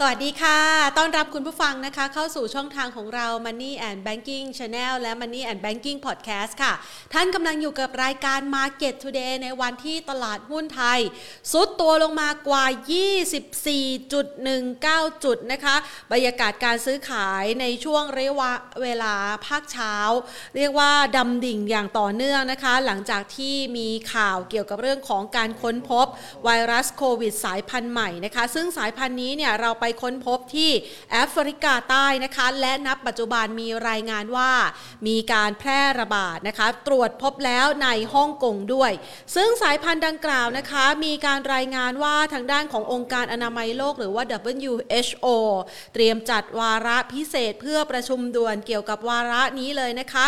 สวัสดีค่ะ ต้อนรับคุณผู้ฟังนะคะ เข้าสู่ช่องทางของเรา Money and Banking Channel และ Money and Banking Podcast ค่ะ ท่านกำลังอยู่กับรายการ Market Today ในวันที่ตลาดหุ้นไทยสุดตัวลงมากว่า 24.19 จุดนะคะ บรรยากาศการซื้อขายในช่วงระยะเวลาภาคเช้า เรียกว่าดำดิ่งอย่างต่อเนื่องนะคะ หลังจากที่มีข่าวเกี่ยวกับเรื่องของการค้นพบไวรัสโควิดสายพันธุ์ใหม่นะคะ ซึ่งสายพันธุ์นี้เนี่ยเราไปค้นพบที่แอฟริกาใต้นะคะ และนับปัจจุบันมีรายงานว่า มีการแพร่ระบาดนะคะ ตรวจพบแล้วในฮ่องกงด้วย ซึ่งสายพันธุ์ดังกล่าวนะคะ มีการรายงานว่าทางด้านขององค์การอนามัยโลกหรือว่า WHO เตรียมจัดวาระพิเศษเพื่อประชุมด่วนเกี่ยวกับวาระนี้เลยนะคะ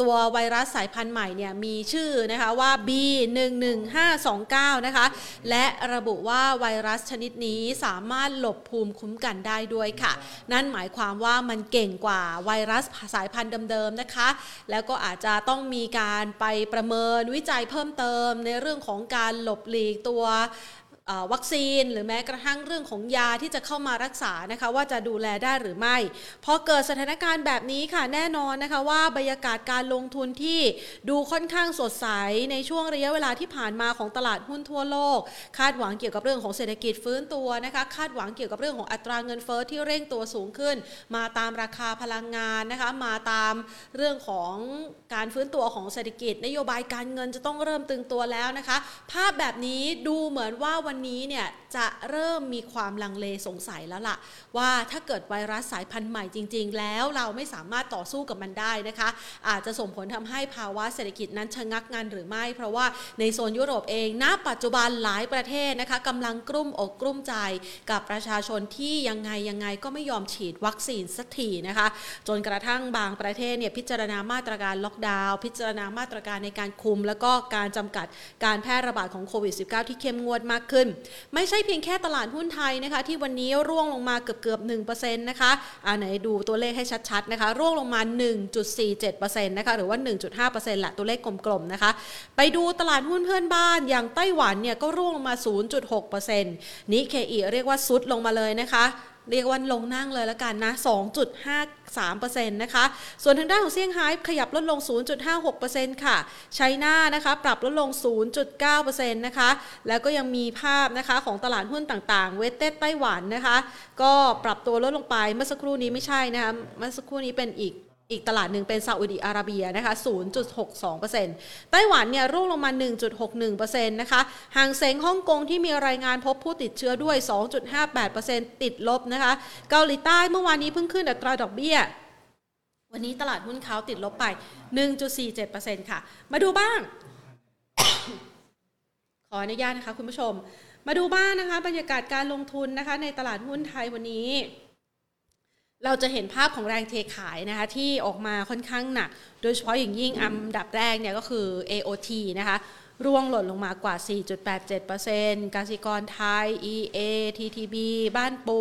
ตัวไวรัสสายพันธุ์ใหม่เนี่ยมีชื่อนะคะว่า B11529 นะคะ และระบุว่าไวรัสชนิดนี้สามารถหลบภูมิคุ้มกันได้ด้วยค่ะ นั่นหมายความว่ามันเก่งกว่าไวรัสสายพันธุ์เดิมๆนะคะ แล้วก็อาจจะต้องมีการไปประเมินวิจัยเพิ่มเติมในเรื่องของการหลบหลีกตัว วัคซีน หรือแม้กระทั่งเรื่องของยาที่จะเข้ามารักษานะคะว่าจะดูแลได้หรือไม่พอเกิดสถานการณ์แบบนี้ค่ะแน่นอนนะคะว่าบรรยากาศการลงทุนที่ดูค่อนข้างสดใสในช่วงระยะเวลาที่ผ่านมาของตลาดหุ้นทั่วโลก คาดหวังเกี่ยวกับเรื่องของเศรษฐกิจฟื้นตัวนะคะคาดหวังเกี่ยวกับเรื่องของอัตราเงินเฟอ้อที่เร่งตัวสูงขึ้น มาตามราคาพลังงานนะคะมาตามเรื่องของการฟื้นตัวของเศรษฐกิจ นโยบายการเงินจะต้องเริ่มตึงตัวแล้วนะคะ ภาพแบบนี้ดูเหมือนว่าวันนี้เนี่ยจะเริ่มมีความลังเลสงสัยแล้วล่ะ ว่าถ้าเกิดไวรัสสายพันธุ์ใหม่จริง ๆ แล้วเราไม่สามารถต่อสู้กับมันได้นะคะ อาจจะส่งผลทำให้ภาวะเศรษฐกิจนั้นชะงักงันหรือไม่ เพราะว่าในโซนยุโรปเองณปัจจุบันหลายประเทศนะคะกำลังกลุ้มอกกลุ้มใจกับประชาชนที่ยังไงยังไงก็ไม่ยอมฉีดวัคซีนสักทีนะคะ จนกระทั่งบางประเทศเนี่ยพิจารณามาตรการล็อกดาวน์พิจารณามาตรการในการคุม แล้วก็การจำกัดการแพร่ระบาดของโควิด -19 ที่เข้มงวดมากขึ้นไม่ใช่เพียงแค่ตลาดหุ้นไทยนะคะ ที่วันนี้ร่วงลงมาเกือบเกือบ1%นะคะอ่าไหนดูตัวเลขให้ชัดๆนะคะ ร่วงลงมา 1.47%นะคะหรือว่า 1.5%แหละตัวเลขกลมๆนะคะ ไปดูตลาดหุ้นเพื่อนบ้านอย่างไต้หวันเนี่ยก็ร่วงลงมา 0.6%นิเคอีเรียกว่าซุดลงมาเลยนะคะ เรียกว่าลงนั่งเลยละกันนะ 2.53%นะคะ ส่วนทางด้านของเซี่ยงไฮ้ขยับลดลง 0.56%ค่ะไชน่านะคะปรับลดลง 0.9%นะคะ แล้วก็ยังมีภาพนะคะของตลาดหุ้นต่างๆ เวสเต็ดไต้หวันนะคะ ก็ปรับตัวลดลงไปเมื่อสักครู่นี้ไม่ใช่นะคะ เมื่อสักครู่นี้เป็นอีก อีกตลาดหนึ่งเป็นซาอุดีอาระเบียนะคะ 0.62%ไต้หวันเนี่ยร่วงลงมา 1.61%นะคะห่างเซ็งฮ่องกงที่มีรายงานพบผู้ติดเชื้อด้วย 2.58%ติดลบนะคะ เกาหลีใต้เมื่อวานนี้เพิ่งขึ้นอัตราดอกเบี้ยวันนี้ตลาดหุ้นเขาติดลบไป 1.47%ค่ะ มาดูบ้าง ขออนุญาตนะคะคุณผู้ชม มาดูบ้างนะคะ บรรยากาศการลงทุนนะคะ ในตลาดหุ้นไทยวันนี้ เราจะเห็นภาพของแรงเทขายนะคะที่ออกมาค่อนข้างหนัก โดยเฉพาะอย่างยิ่งอันดับแรกเนี่ยก็คือ AOT นะคะร่วงหล่นลงมากว่า 4.87%กสิกรไทย EA TTB บ้านปู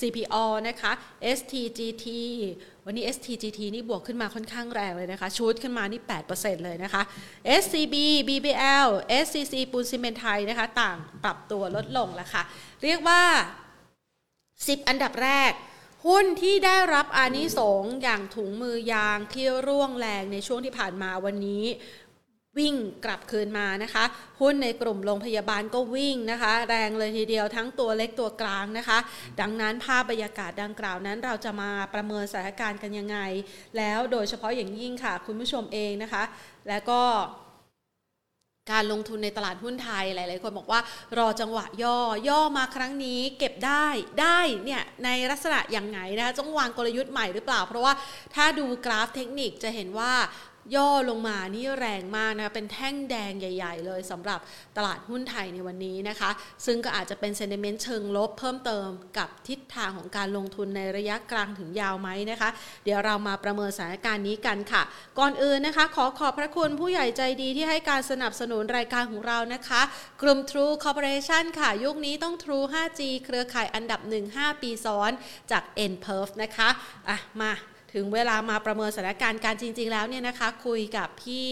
CPO นะคะ STGT วันนี้ STGT นี่บวกขึ้นมาค่อนข้างแรงเลยนะคะ ชุดขึ้นมานี่ 8%เลยนะคะ SCB BBL SCC ปูนซีเมนไทยนะคะ ต่างปรับตัวลดลงแล้วค่ะ เรียกว่า 10 อันดับแรก หุ้นที่ได้รับอานิสงอย่างถุงมือยางที่ร่วงแรงในช่วงที่ผ่านมาวันนี้วิ่งกลับคืนมานะคะ หุ้นในกลุ่มโรงพยาบาลก็วิ่งนะคะ แรงเลยทีเดียวทั้งตัวเล็กตัวกลางนะคะ ดังนั้นภาพบรรยากาศดังกล่าวนั้น เราจะมาประเมินสถานการณ์กันยังไง แล้วโดยเฉพาะอย่างยิ่งค่ะ คุณผู้ชมเองนะคะ แล้วก็ การลงทุนในตลาดหุ้นไทยหลาย ๆ คนบอกว่ารอจังหวะย่อย่อมาครั้งนี้เก็บได้ได้เนี่ยในลักษณะอย่างไงนะต้องวางกลยุทธ์ใหม่หรือเปล่า เพราะว่าถ้าดูกราฟเทคนิคจะเห็นว่า ย่อลงมานี่แรงมากนะเป็นแท่งแดงใหญ่ ๆ เลยสำหรับตลาดหุ้นไทยในวันนี้นะคะ ซึ่งก็อาจจะเป็นเซนดิเมนต์เชิงลบเพิ่มเติมกับทิศทางของการลงทุนในระยะกลางถึงยาวไหมนะคะ เดี๋ยวเรามาประเมินสถานการณ์นี้กันค่ะ ก่อนอื่นนะคะ ขอขอบพระคุณผู้ใหญ่ใจดีที่ให้การสนับสนุนรายการของเรานะคะ กลุ่ม True Corporation ค่ะ ยุคนี้ต้อง True 5G เครือข่ายอันดับ 1 5 ปีซ้อนจาก n p e r f นะคะอะมา ถึงเวลามาประเมินสถานการณ์การจริง ๆ แล้วเนี่ยนะคะคุยกับพี่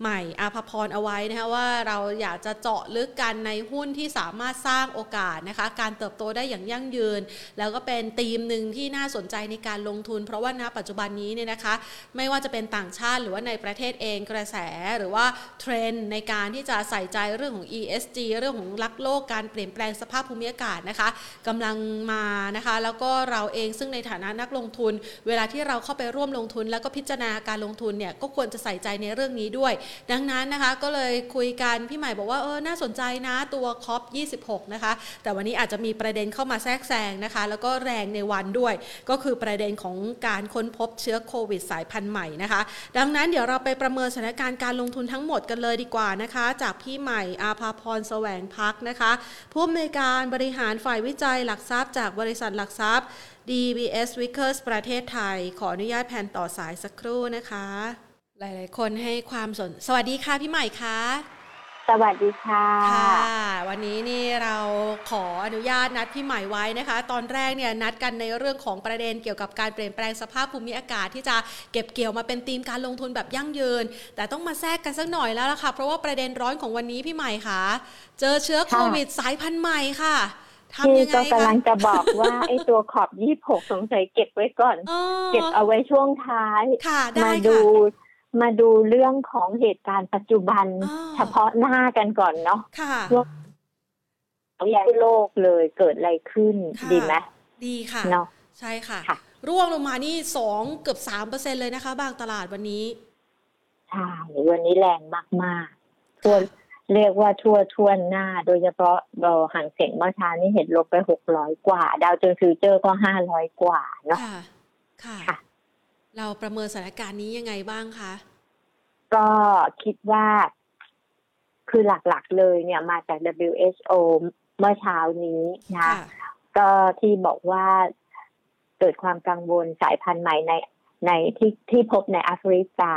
ใหม่อาภพรเอาไว้นะคะว่าเราอยากจะเจาะลึกกันในหุ้นที่สามารถสร้างโอกาสนะคะการเติบโตได้อย่างยั่งยืน แล้วก็เป็นธีมหนึ่งที่น่าสนใจในการลงทุน เพราะว่าณปัจจุบันนี้เนี่ยนะคะไม่ว่าจะเป็นต่างชาติหรือว่าในประเทศเองกระแสหรือว่าเทรนด์ในการที่จะใส่ใจเรื่องของ ESG เรื่องของรักโลกการเปลี่ยนแปลงสภาพภูมิอากาศนะคะกำลังมานะคะแล้วก็เราเองซึ่งในฐานะนักลงทุน เวลาที่เราเข้าไปร่วมลงทุน แล้วก็พิจารณาการลงทุนเนี่ยก็ควรจะใส่ใจในเรื่องนี้ด้วย ดังนั้นนะคะก็เลยคุยกันพี่ใหม่บอกว่าเออน่าสนใจนะตัวคอป26 นะคะ แต่วันนี้อาจจะมีประเด็นเข้ามาแทรกแซงนะคะ แล้วก็แรงในวันด้วย ก็คือประเด็นของการค้นพบเชื้อโควิดสายพันธุ์ใหม่นะคะ ดังนั้นเดี๋ยวเราไปประเมินสถานการณ์การลงทุนทั้งหมดกันเลยดีกว่านะคะ จากพี่ใหม่อาภาพรแสวงพักนะคะ ผู้อำนวยการบริหารฝ่ายวิจัยหลักทรัพย์จากบริษัทหลักทรัพย์ DBS Vickers ประเทศไทย ขออนุญาตแผ่นต่อสายสักครู่นะคะ หลาย ๆ คนให้ความสน สวัสดีค่ะพี่ใหม่คะสวัสดีค่ะ ค่ะ วันนี้นี่เราขออนุญาตนัดพี่ใหม่ไว้นะคะ ตอนแรกเนี่ยนัดกันในเรื่องของประเด็นเกี่ยวกับการเปลี่ยนแปลงสภาพภูมิอากาศที่จะเก็บเกี่ยวมาเป็นธีมการลงทุนแบบยั่งยืน แต่ต้องมาแทรกกันสักหน่อยแล้วล่ะค่ะ เพราะว่าประเด็นร้อนของวันนี้พี่ใหม่ค่ะ เจอเชื้อโควิดสายพันธุ์ใหม่ค่ะทำ พี่ยังไงก็คะกำลังจะบอกว่าไอ้ตัวขอบยี่หกสงสัยเก็บไว้ก่อนอ๋อเก็บเอาไว้ช่วงท้ายค่ะได้มาดูค่ะมาดูเรื่องของเหตุการณ์ปัจจุบันอ๋อเฉพาะหน้ากันก่อนเนาะค่ะเอาใหญ่โลกเลยเกิดอะไรขึ้นค่ะดีไหมดีค่ะเนาะใช่ค่ะค่ะ ร่วงลงมานี่สองเกือบสามเปอร์เซ็นเลยนะคะ บางตลาดวันนี้ใช่วันนี้แรงมากๆทั่ว เรียกว่าทั่วทั่วหน้า โดยเฉพาะเราห่างเสียงเมื่อเช้านี่เห็นลบไปหกร้อยกว่า ดาวโจนส์ฟิวเจอร์ก็ห้าร้อยกว่าเนาะค่ะค่ะค่ะเราประเมินสถานการณ์นี้ยังไงบ้างคะ ก็คิดว่า คือหลักๆเลยเนี่ยมาจาก WHO เมื่อเช้านี้นะค่ะก็ที่บอกว่าเกิดความกังวลสายพันธุ์ใหม่ในในที่ที่พบในแอฟริกา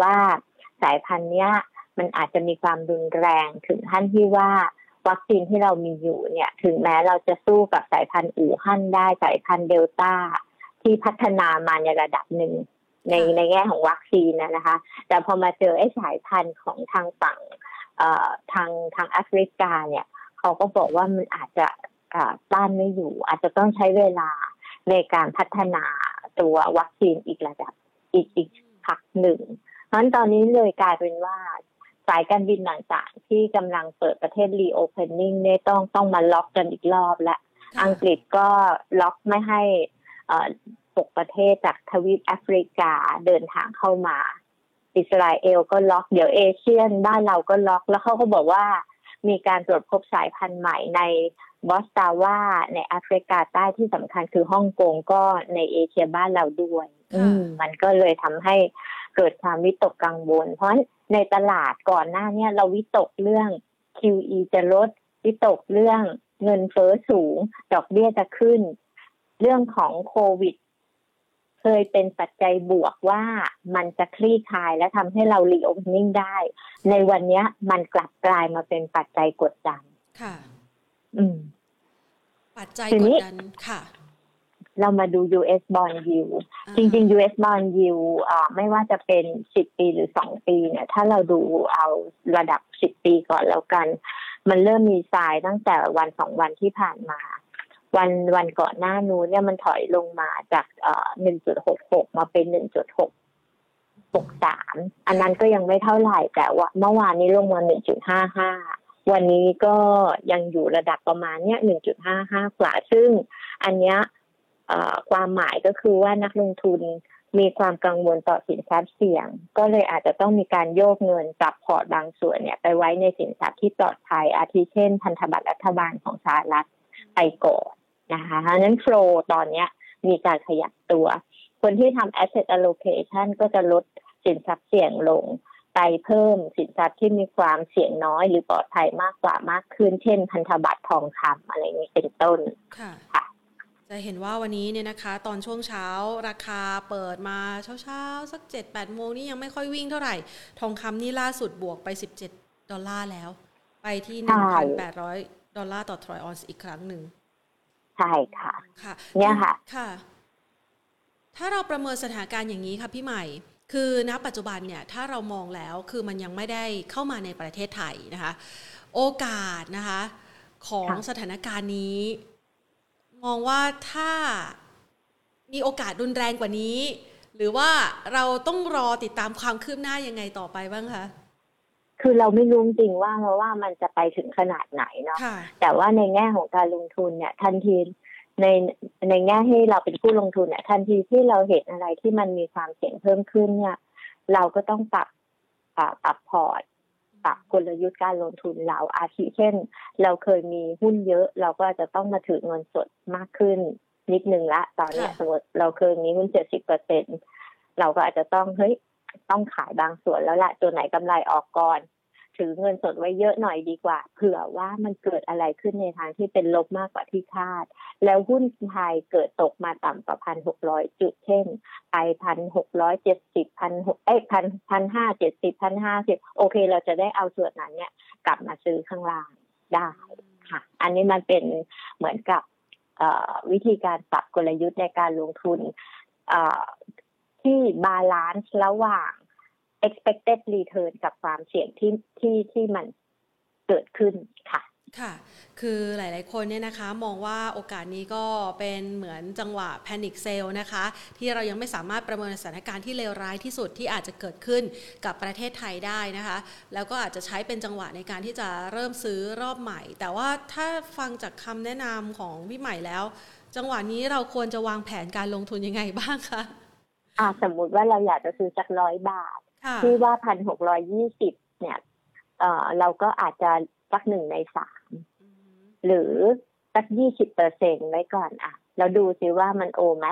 ว่าสายพันธุ์เนี้ย มันอาจจะมีความรุนแรงถึงขั้นที่ว่าวัคซีนที่เรามีอยู่เนี่ย ถึงแม้เราจะสู้กับสายพันธุ์อู่ฮั่นได้สายพันธุ์เดลต้า ที่พัฒนามาในระดับหนึ่งในค่ะในแง่ของวัคซีนนะนะคะ แต่พอมาเจอไอ้สายพันธุ์ของทางฝั่งเอ่อทางทางแอฟริกาเนี่ย เขาก็บอกว่ามันอาจจะอ่าต้านไม่อยู่ อาจจะต้องใช้เวลาในการพัฒนาตัววัคซีนอีกระดับอีกอีกพักหนึ่งเพราะฉะนั้นตอนนี้เลยกลายเป็นว่าสายการบินต่างๆ ที่กำลังเปิดประเทศ reopening เนี่ยต้องต้องมาล็อกกันอีกรอบและค่ะอังกฤษก็ล็อกไม่ให้เอ่อพวกประเทศจากทวีปแอฟริกาเดินทางเข้ามา อิสราเอลก็ล็อก เดี๋ยวเอเชียนบ้านเราก็ล็อก แล้วเขาก็บอกว่ามีการตรวจพบสายพันธุ์ใหม่ในบอตสวานาในแอฟริกาใต้ที่สำคัญคือฮ่องกงก็ในเอเชียบ้านเราด้วยอืมมันก็เลยทำให้ เกิดความวิตกกังวล เพราะฉะนั้นในตลาดก่อนหน้าเนี้เราวิตกเรื่อง QE จะลดวิตกเรื่องเงินเฟ้อสูง ดอกเบี้ยจะขึ้น เรื่องของโควิด เคยเป็นปัจจัยบวกว่ามันจะคลี่คลายและทำให้เรารีโอเพนนิ่งได้ ในวันเนี้ยมันกลับกลายมาเป็นปัจจัยกดดัน ค่ะ อืม ปัจจัยทีกนี้ดดันค่ะ เรามาดู US bond yield อ่าจริง ๆ US bond yield อ่าไม่ว่าจะเป็น 10 ปีหรือ 2 ปีเนี่ยถ้าเราดูเอาระดับ 10 ปีก่อนแล้วกัน มันเริ่มมีทรายตั้งแต่วันสองวันที่ผ่านมา วันวันก่อนหน้านู้นเนี่ยมันถอยลงมาจากเอ่อ1.66มาเป็น1.663อันนั้นก็ยังไม่เท่าไหร่แต่ว่าเมื่อวานนี้ลงมา1.55วันนี้ก็ยังอยู่ระดับประมาณเนี้ย1.55กว่าซึ่งอันเนี้ยเอ่อ ความหมายก็คือว่านักลงทุนมีความกังวลต่อสินทรัพย์เสี่ยง ก็เลยอาจจะต้องมีการโยกเงินจาก port บางส่วนเนี่ยไปไว้ในสินทรัพย์ที่ปลอดภัย อาทิเช่น พันธบัตรรัฐบาลของสหรัฐไปก่อนนะคะเพราะฉะนั้น flow ตอนเนี้ยมีการขยับตัว คนที่ทำ asset allocation ก็จะลดสินทรัพย์เสี่ยงลง ไปเพิ่มสินทรัพย์ที่มีความเสี่ยงน้อยหรือปลอดภัยมากกว่ามากขึ้น เช่น พันธบัตรทองคำอะไรนี้เป็นต้นค่ะค่ะ จะเห็นว่าวันนี้เนี่ยนะคะ ตอนช่วงเช้าราคาเปิดมาเช้าๆ สัก 7 8 โมงนี่ยังไม่ค่อยวิ่งเท่าไหร่ ทองคำนี่ล่าสุดบวกไป 17 ดอลลาร์แล้ว ไปที่ใช่1,800 ดอลลาร์ต่อทรอยออนซ์อีกครั้งหนึ่ง ใช่ค่ะ ค่ะ เนี่ยค่ะ ค่ะ ถ้าเราประเมินสถานการณ์อย่างนี้ค่ะพี่ใหม่คือณปัจจุบันเนี่ยถ้าเรามองแล้วคือมันยังไม่ได้เข้ามาในประเทศไทยนะคะ โอกาสนะคะของสถานการณ์นี้ มองว่าถ้ามีโอกาสรุนแรงกว่านี้ หรือว่าเราต้องรอติดตามความคืบหน้ายังไงต่อไปบ้างคะคือเราไม่รู้จริงว่าเพราะว่ามันจะไปถึงขนาดไหนเนาะแต่ว่าในแง่ของการลงทุนเนี่ย ทันทีในในแง่ที่เราเป็นผู้ลงทุนเนี่ยทันทีที่เราเห็นอะไรที่มันมีความเสี่ยงเพิ่มขึ้นเนี่ย เราก็ต้องปรับปรับปรับพอร์ต ปรับกลยุทธ์การลงทุนเราอาทิเช่น เราเคยมีหุ้นเยอะ เราก็จะต้องมาถือเงินสดมากขึ้น นิดนึงละ ตอนนี้สมมติเราเคยมีหุ้นเจ็ดสิบเปอร์เซ็นเราก็อาจจะต้องเฮ้ยต้องขายบางส่วนแล้วแหละตัวไหนกำไรออกก่อน ถือเงินสดไว้เยอะหน่อยดีกว่า เผื่อว่ามันเกิดอะไรขึ้นในทางที่เป็นลบมากกว่าที่คาด แล้วหุ้นไทยเกิดตกมาต่ำกว่าพันหกร้อยจุดเช่นไปพันหกร้อยเจ็ดสิบพันหกเอ้พันพันห้าเจ็ดสิบพันห้าสิบโอเค เราจะได้เอาส่วนนั้นเนี่ยกลับมาซื้อข้างล่างได้ค่ะ อันนี้มันเป็นเหมือนกับวิธีการปรับกลยุทธ์ในการลงทุนที่บาลานซ์ระหว่าง expected return กับความเสี่ยงที่ที่ที่มันเกิดขึ้นค่ะค่ะ คือหลาย ๆ คนเนี่ยนะคะมองว่าโอกาสนี้ก็เป็นเหมือนจังหวะ panic sale นะคะ ที่เรายังไม่สามารถประเมินสถานการณ์ที่เลวร้ายที่สุดที่อาจจะเกิดขึ้นกับประเทศไทยได้นะคะ แล้วก็อาจจะใช้เป็นจังหวะในการที่จะเริ่มซื้อรอบใหม่ แต่ว่าถ้าฟังจากคำแนะนำของพี่ใหม่แล้ว จังหวะนี้เราควรจะวางแผนการลงทุนยังไงบ้างคะอ่าสมมุติว่าเราอยากจะซื้อสักร้อยบาท ที่ว่าพันหกร้อยยี่สิบเนี่ยเอ่อเราก็อาจจะสักหนึ่งในสามหรือสักยี่สิบเปอร์เซ็นไว้ก่อนอะเราดูซิว่ามันโอไหม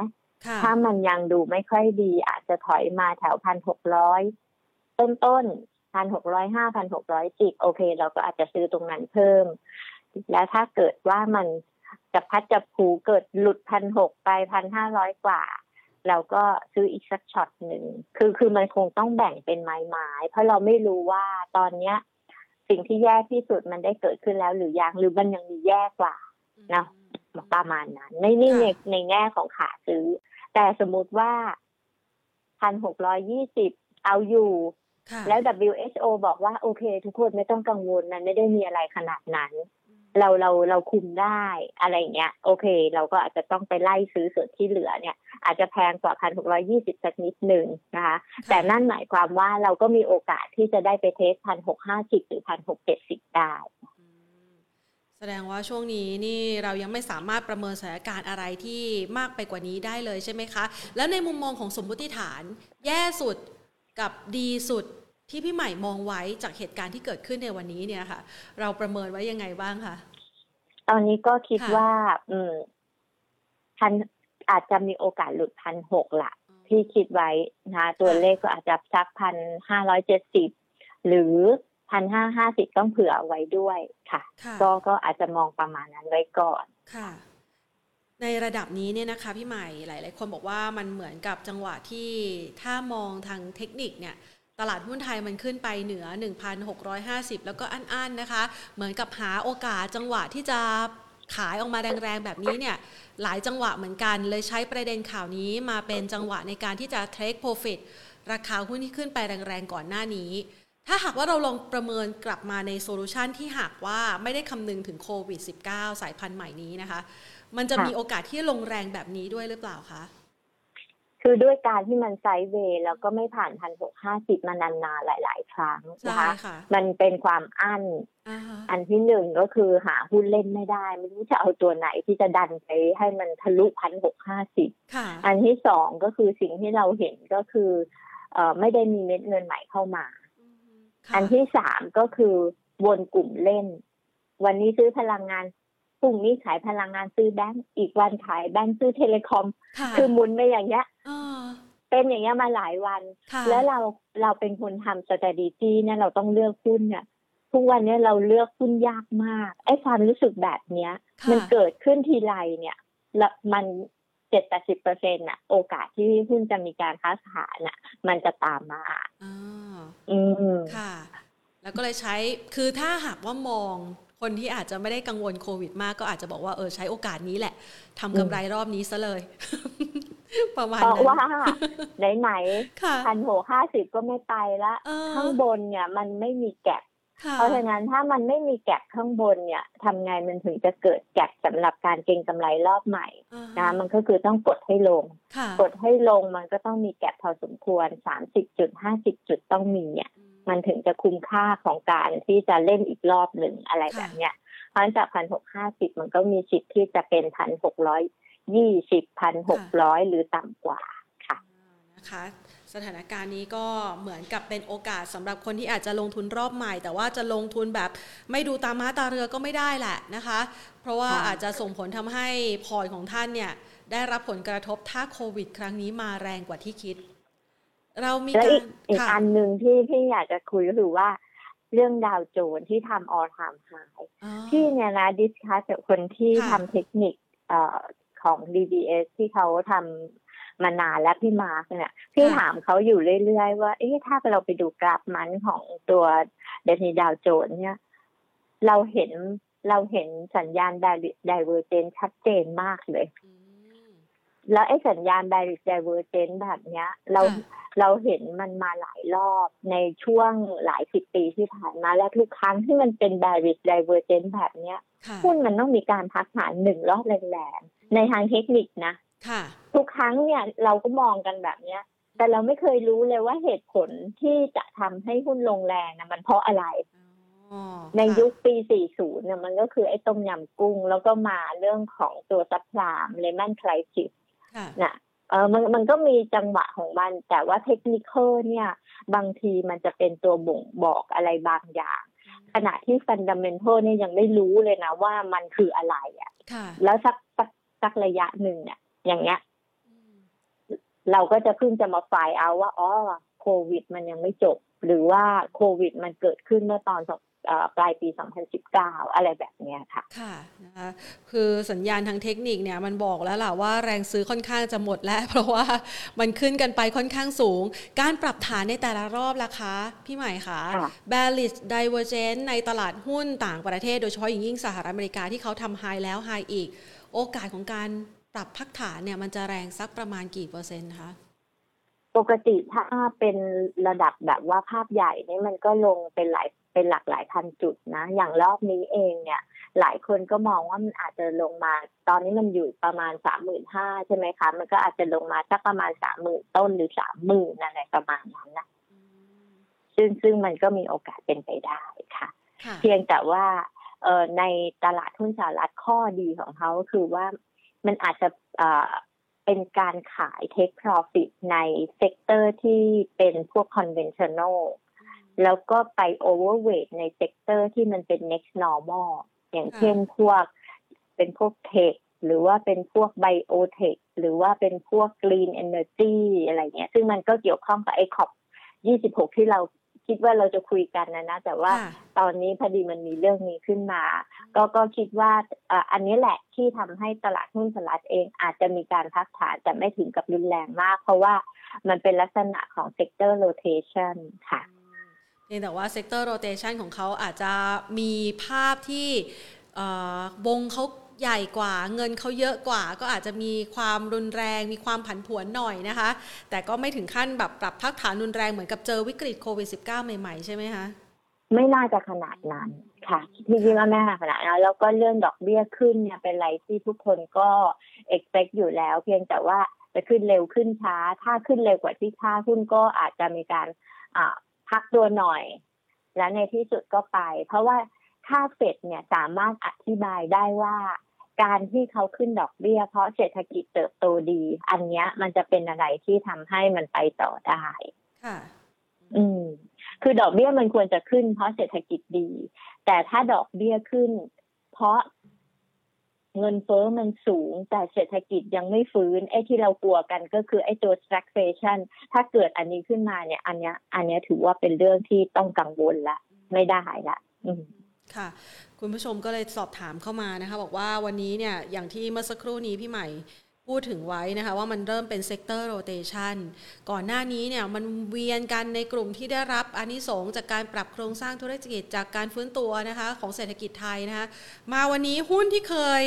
ถ้ามันยังดูไม่ค่อยดี อาจจะถอยมาแถวพันหกร้อยต้นต้นพันหกร้อยห้าพันหกร้อยจิบโอเค เราก็อาจจะซื้อตรงนั้นเพิ่ม แล้วถ้าเกิดว่ามันจะพัดจะผูเกิดหลุดพันหกไปพันห้าร้อยกว่า เราก็ซื้ออีกสักช็อตหนึ่งคือคือมันคงต้องแบ่งเป็นไม้ไม้เพราะเราไม่รู้ว่าตอนเนี้ย สิ่งที่แย่ที่สุดมันได้เกิดขึ้นแล้วหรือยังหรือมันยังมีแย่กว่านะประมาณนั้นไม่นี่ในในแง่ของขาซื้อ แต่สมมติว่าพันหกร้อยยี่สิบเอาอยู่แล้ว WHO บอกว่าโอเค ทุกคนไม่ต้องกังวลมันไม่ได้มีอะไรขนาดนั้น เราเราเราคุมได้อะไรเงี้ย โอเค เราก็อาจจะต้องไปไล่ซื้อส่วนที่เหลือเนี่ย อาจจะแพงกว่าพันหกร้อยี่สิบสักนิดหนึ่งนะคะ แต่นั่นหมายความว่าเราก็มีโอกาสที่จะได้ไปเทสพันหกห้าสิบหรือพันหกเจ็ดสิบได้ แสดงว่าช่วงนี้นี่เรายังไม่สามารถประเมินสถานการณ์อะไรที่มากไปกว่านี้ได้เลยใช่ไหมคะ แล้วในมุมมองของสมมติฐาน แย่สุดกับดีสุด ที่พี่ใหม่มองไว้จากเหตุการณ์ที่เกิดขึ้นในวันนี้เนี่ยค่ะ เราประเมินไว้ยังไงบ้างคะตอนนี้ก็คิดว่า อืมพันอาจจะมีโอกาสหลุดพันหกละที่คิดไว้นะตัวเลขก็อาจจะสักพันห้าร้อยเจ็ดสิบหรือพันห้าห้าสิบต้องเผื่อไว้ด้วยค่ะ ก็ก็อาจจะมองประมาณนั้นไว้ก่อนค่ะในระดับนี้เนี่ยนะคะพี่ใหม่หลาย ๆ คนบอกว่ามันเหมือนกับจังหวะที่ถ้ามองทางเทคนิคเนี่ย ตลาดหุ้นไทยมันขึ้นไปเหนือ 1,650 แล้วก็อั้นๆนะคะ เหมือนกับหาโอกาสจังหวะที่จะขายออกมาแรงๆแบบนี้เนี่ยหลายจังหวะเหมือนกัน เลยใช้ประเด็นข่าวนี้มาเป็นจังหวะในการที่จะ take profit ราคาหุ้นที่ขึ้นไปแรงๆก่อนหน้านี้ ถ้าหากว่าเราลองประเมินกลับมาใน solution ที่หากว่าไม่ได้คำนึงถึงโควิด -19 สายพันธุ์ใหม่นี้นะคะ มันจะมีโอกาสที่ลงแรงแบบนี้ด้วยหรือเปล่าคะ คือด้วยการที่มัน sideways แล้วก็ไม่ผ่านพันหกห้าสิบมานานๆหลาย ๆ ครั้งนะคะมันเป็นความอั้นอันที่หนึ่งก็คือหาหุ้นเล่นไม่ได้ ไม่รู้จะเอาตัวไหนที่จะดันไปให้มันทะลุพันหกห้าสิบอันที่สองก็คือสิ่งที่เราเห็นก็คือเอไม่ได้มีเม็ดเงินใหม่เข้ามา อันที่สามก็คือวนกลุ่มเล่น วันนี้ซื้อพลังงาน พรุ่งนี้ขายพลังงานซื้อแบงก์อีกวันขายแบงก์ซื้อเทเลคอม คือหมุนไปอย่างเงี้ยเป็นอย่างเงี้ยมาหลายวัน แล้วเราเราเป็นคนทำสต r a t e g เนี่ยเราต้องเลือกหุ้นเนี่ยทุกวันนี้เราเลือกหุ้นยากมากไอ้ความรู้สึกแบบเนี้ย มันเกิดขึ้นทีไรเนี่ยแล้วมันเจ็ดแปดสิบเปอร์เซ็นต์ะโอกาสที่หุ้นจะมีการค้าขายน่ะ มันจะตามมาอืมค่ะ แล้วก็เลยใช้คือถ้าหากว่ามอง คนที่อาจจะไม่ได้กังวลโควิดมากก็อาจจะบอกว่าเออใช้โอกาสนี้แหละทำกำไรรอบนี้ซะเลย ประมาณเพราะนั้นว่าไหนค่ะๆพันหกห้าสิบก็ไม่ไปละเออข้างบนเนี่ย มันไม่มีแกะค่ะเพราะฉะนั้นถ้ามันไม่มีแกะข้างบนเนี่ยทำไงมันถึงจะเกิดแกะสำหรับการเก็งกำไรรอบใหม่อ่านะมันก็คือต้องกดให้ลงค่ะกดให้ลงมันก็ต้องมีแกะพอสมควรสามสิบจุดห้าสิบจุดต้องมีเนี่ย มันถึงจะคุ้มค่าของการที่จะเล่นอีกรอบหนึ่งอะไรแบบเนี้ยเพราะฉะนั้นจากพันหกห้าสิบมันก็มีสิทธิ์ที่จะเป็นพันหกร้อยยี่สิบพันหกร้อยหรือต่ำกว่าค่ะนะคะสถานการณ์นี้ก็เหมือนกับเป็นโอกาสสำหรับคนที่อาจจะลงทุนรอบใหม่ แต่ว่าจะลงทุนแบบไม่ดูตามม้าตาเรือก็ไม่ได้แหละนะคะ เพราะว่าอาจจะส่งผลทำให้พอร์ตของท่านเนี่ยได้รับผลกระทบถ้าโควิด ครั้งนี้มาแรงกว่าที่คิด เรามีแล้วกาอีรกอีกค่ะอันหนึ่งที่พี่อยากจะคุยก็คือว่าเรื่องดาวโจนส์ที่ทำ all time high อ๋อพี่เนี่ยนะ discuss กับคนที่ค่ะทำเทคนิคเอ่อของ DBS ที่เขาทำมานานแล้วพี่มาร์กเนี่ยพี่ถามเขาอยู่เรื่อยๆว่าเอ๊ะถ้าเราไปดูกราฟมันของตัว daily ดาวโจนส์เนี่ย เราเห็นเราเห็นสัญญาณ divergence ชัดเจนมากเลยอืม แล้วไอ้สัญญาณ divergence แบบเนี้ย เราค่ะเราเห็นมันมาหลายรอบในช่วงหลายสิบปีที่ผ่านมาและทุกครั้งที่มันเป็น divergence แบบเนี้ยค่ะหุ้นมันต้องมีการพักฐานหนึ่งรอบแรงๆในทางเทคนิคนะค่ะทุกครั้งเนี่ยเราก็มองกันแบบเนี้ย แต่เราไม่เคยรู้เลยว่าเหตุผลที่จะทำให้หุ้นลงแรงนะมันเพราะอะไรอ๋อในค่ะยุคปี 40 เนี่ยมันก็คือไอ้ต้มยำกุ้ง แล้วก็มาเรื่องของตัวซัพพลามเลมอนไคลซิส ค่ะน่ะเออมันมันก็มีจังหวะของมัน แต่ว่าเทคนิคเนี่ย บางทีมันจะเป็นตัวบ่งบอกอะไรบางอย่าง ขณะที่ฟันดัมเ n นทัลเนี่ยยังไม่รู้เลยนะว่ามันคืออะไรอะ่ะค่ะแล้วสักสักสักระยะหนึ่งเนี่ยอย่างเงี้ยอืมเราก็จะเพิ่งจะมาไฟล์เอาว่าอ๋อโควิด มันยังไม่จบ หรือว่าโควิด มันเกิดขึ้นเมื่อตอนสองเอ่อ ปลายปี 2019 อะไรแบบเนี้ยค่ะ ค่ะนะคะคือสัญญาณทางเทคนิคเนี่ยมันบอกแล้วล่ะว่าแรงซื้อค่อนข้างจะหมดแล้ว เพราะว่ามันขึ้นกันไปค่อนข้างสูง การปรับฐานในแต่ละรอบล่ะคะ พี่ใหม่คะค่ะ bearish divergence ในตลาดหุ้นต่างประเทศ โดยเฉพาะอย่างยิ่งสหรัฐอเมริกาที่เขาทำไฮแล้วไฮอีก โอกาสของการปรับพักฐานเนี่ยมันจะแรงสักประมาณกี่เปอร์เซ็นต์คะปกติถ้าเป็นระดับแบบว่าภาพใหญ่นี่มันก็ลงเป็นหลาย เป็นหลักหลายพันจุดนะ อย่างรอบนี้เองเนี่ย หลายคนก็มองว่ามันอาจจะลงมา ตอนนี้มันอยู่ประมาณสามหมื่นห้าใช่ไหมคะ มันก็อาจจะลงมาสักประมาณสามหมื่นต้นหรือสามหมื่นอะไรประมาณนั้นนะซึ่งซึ่งมันก็มีโอกาสเป็นไปได้ค่ะค่ะเพียงแต่ว่าเอ่อในตลาดหุ้นสหรัฐข้อดีของเขาก็คือว่ามันอาจจะเอ่อเป็นการขาย take profit ในsector ที่เป็นพวก conventional แล้วก็ไป overweight ใน sector ที่มันเป็น next normal อย่างเช่นพวกเป็นพวก tech หรือว่าเป็นพวก biotech หรือว่าเป็นพวก green energy อะไรเงี้ย ซึ่งมันก็เกี่ยวข้องกับไอ้ COP26 ที่เราคิดว่าเราจะคุยกันนะนะ แต่ว่าค่ะตอนนี้พอดีมันมีเรื่องนี้ขึ้นมา ก็ก็คิดว่าเอ่ออันนี้แหละที่ทำให้ตลาดหุ้นสหรัฐเองอาจจะมีการพักฐานแต่ไม่ถึงกับรุนแรงมาก เพราะว่ามันเป็นลักษณะของ sector rotation ค่ะ เพียงแต่ว่า sector rotation ของเขาอาจจะมีภาพที่วงเขาใหญ่กว่าเงินเขาเยอะกว่า ก็อาจจะมีความรุนแรง มีความผันผวนหน่อยนะคะ แต่ก็ไม่ถึงขั้นแบบปรับพักฐานรุนแรงเหมือนกับเจอวิกฤตโควิด -19 ใหม่ ๆ ใช่ไหมคะ ไม่น่าจะขนาดนั้นค่ะที่คิดว่าไม่น่าขนาดนั้นแล้วก็เรื่องดอกเบี้ยขึ้นเนี่ยเป็นอะไรที่ทุกคนก็ expect อยู่แล้ว เพียงแต่ว่าจะขึ้นเร็วขึ้นช้า ถ้าขึ้นเร็วกว่าที่คาดหุ้นก็อาจจะมีการอ่า พักตัวหน่อย แล้วในที่สุดก็ไป เพราะว่าค่าเฟดเนี่ยสามารถอธิบายได้ว่า การที่เขาขึ้นดอกเบี้ย เพราะเศรษฐกิจเติบโตดี อันเนี้ยมันจะเป็นอะไรที่ทำให้มันไปต่อได้ค่ะ อืม คือดอกเบี้ยมันควรจะขึ้น เพราะเศรษฐกิจดี แต่ถ้าดอกเบี้ยขึ้น เพราะ เงินเฟ้อมันสูง แต่เศรษฐกิจยังไม่ฟื้น ไอ้ที่เรากลัวกันก็คือไอ้ตัว stagflation ถ้าเกิดอันนี้ขึ้นมาเนี่ย อันเนี้ย อันเนี้ยถือว่าเป็นเรื่องที่ต้องกังวลละ ไม่ได้ละอืมค่ะ คุณผู้ชมก็เลยสอบถามเข้ามานะคะ บอกว่าวันนี้เนี่ยอย่างที่เมื่อสักครู่นี้พี่ใหม่ พูดถึงไว้นะคะว่ามันเริ่มเป็น sector rotation ก่อนหน้านี้เนี่ยมันเวียนกันในกลุ่มที่ได้รับอานิสงส์จากการปรับโครงสร้างธุรกิจจากการฟื้นตัวนะคะของเศรษฐกิจไทยนะคะมาวันนี้หุ้นที่เคย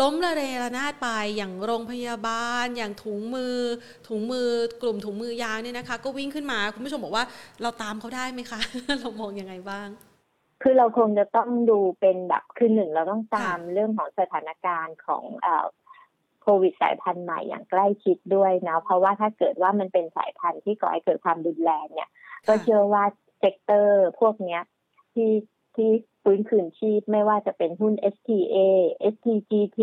ล้มละเรระนาดไปอย่างโรงพยาบาล อย่างถุงมือ ถุงมือกลุ่มถุงมือยางเนี่ยนะคะ ก็วิ่งขึ้นมาคุณผู้ชมบอกว่าเราตามเขาได้ไหมคะเรามองยังไงบ้างคือเราคงจะต้องดูเป็นแบบคือหนึ่งเราต้องตามเรื่องของสถานการณ์ของเอ่อ โควิดสายพันธุ์ใหม่อย่างใกล้ชิดด้วยนะเพราะว่าถ้าเกิดว่ามันเป็นสายพันธุ์ที่ก่อให้เกิดความรุนแรงเนี่ย ก็เชื่อว่าsector พวกเนี้ยที่ที่ฟื้นคืนชีพไม่ว่าจะเป็นหุ้น STA STGT